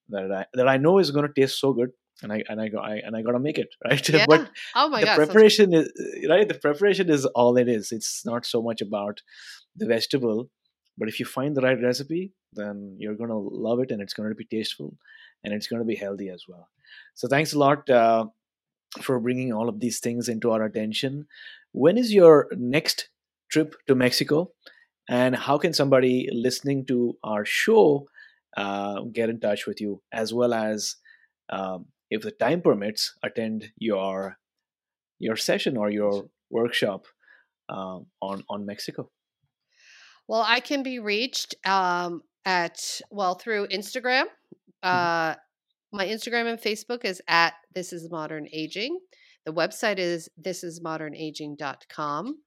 that I that I know is going to taste so good, and I and I go I, and I got to make it right. Yeah. but oh my the god. preparation is right. The preparation is all it is. It's not so much about the vegetable, but if you find the right recipe, then you're going to love it, and it's going to be tasteful, and it's going to be healthy as well. So thanks a lot uh, for bringing all of these things into our attention. When is your next trip to Mexico? And how can somebody listening to our show uh, get in touch with you, as well as, um, if the time permits, attend your your session or your workshop um, on on Mexico? Well, I can be reached um, at well through Instagram. Uh, my Instagram and Facebook is at This Is Modern Aging. The website is thisismodernaging.com.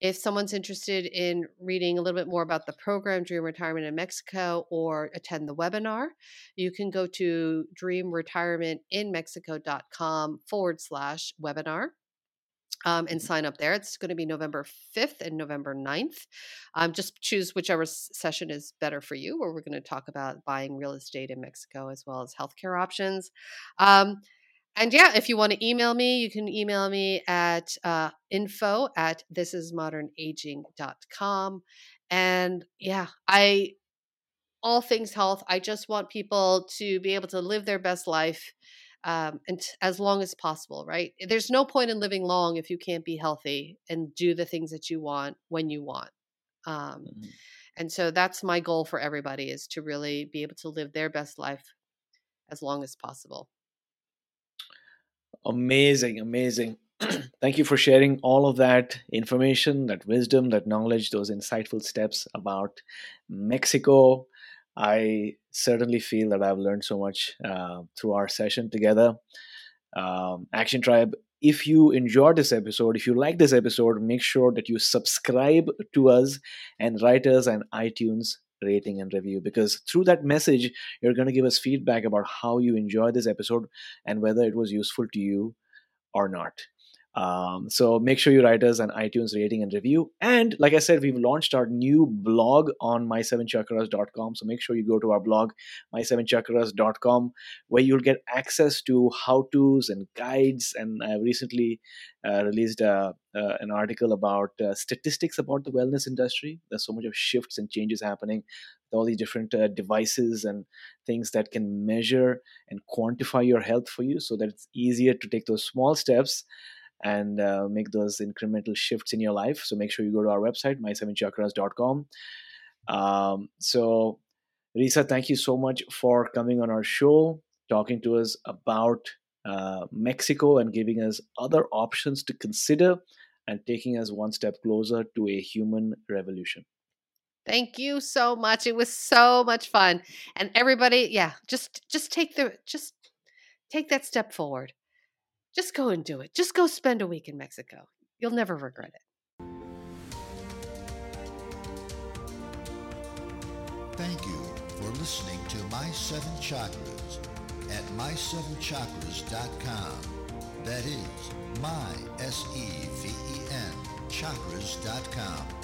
If someone's interested in reading a little bit more about the program Dream Retirement in Mexico or attend the webinar, you can go to dreamretirementinmexico.com forward slash webinar. Um, and sign up there. It's going to be November 5th and November 9th. Um, just choose whichever session is better for you, where we're going to talk about buying real estate in Mexico as well as healthcare options. Um, and yeah, if you want to email me, you can email me at uh, info at thisismodernaging.com. And yeah, I, all things health, I just want people to be able to live their best life um, and t- as long as possible, right? There's no point in living long if you can't be healthy and do the things that you want when you want. Um, Mhm. and so that's my goal for everybody is to really be able to live their best life as long as possible. Amazing, amazing. Thank you for sharing all of that information, that wisdom, that knowledge, those insightful steps about Mexico. I certainly feel that I've learned so much uh, through our session together. Um, Action Tribe, if you enjoyed this episode, if you like this episode, make sure that you subscribe to us and write us an iTunes rating and review because through that message, you're going to give us feedback about how you enjoyed this episode and whether it was useful to you or not. Um, so make sure you write us an iTunes rating and review. And like I said, we've launched our new blog on my7chakras.com. So make sure you go to our blog, my7chakras.com, where you'll get access to how to's and guides. And I recently uh, released a, uh, an article about uh, statistics about the wellness industry. There's so much of shifts and changes happening all these different uh, devices and things that can measure and quantify your health for you so that it's easier to take those small steps and uh, make those incremental shifts in your life so make sure you go to our website my7chakras.com um, so risa thank you so much for coming on our show talking to us about uh, mexico and giving us other options to consider and taking us one step closer to a human revolution Thank you so much. It was so much fun. And everybody, yeah, just just take the just take that step forward. Just go and do it. Just go spend a week in Mexico. You'll never regret it. Thank you for listening to My Seven Chakras at my7chakras.com. That is my S E V E N chakras.com.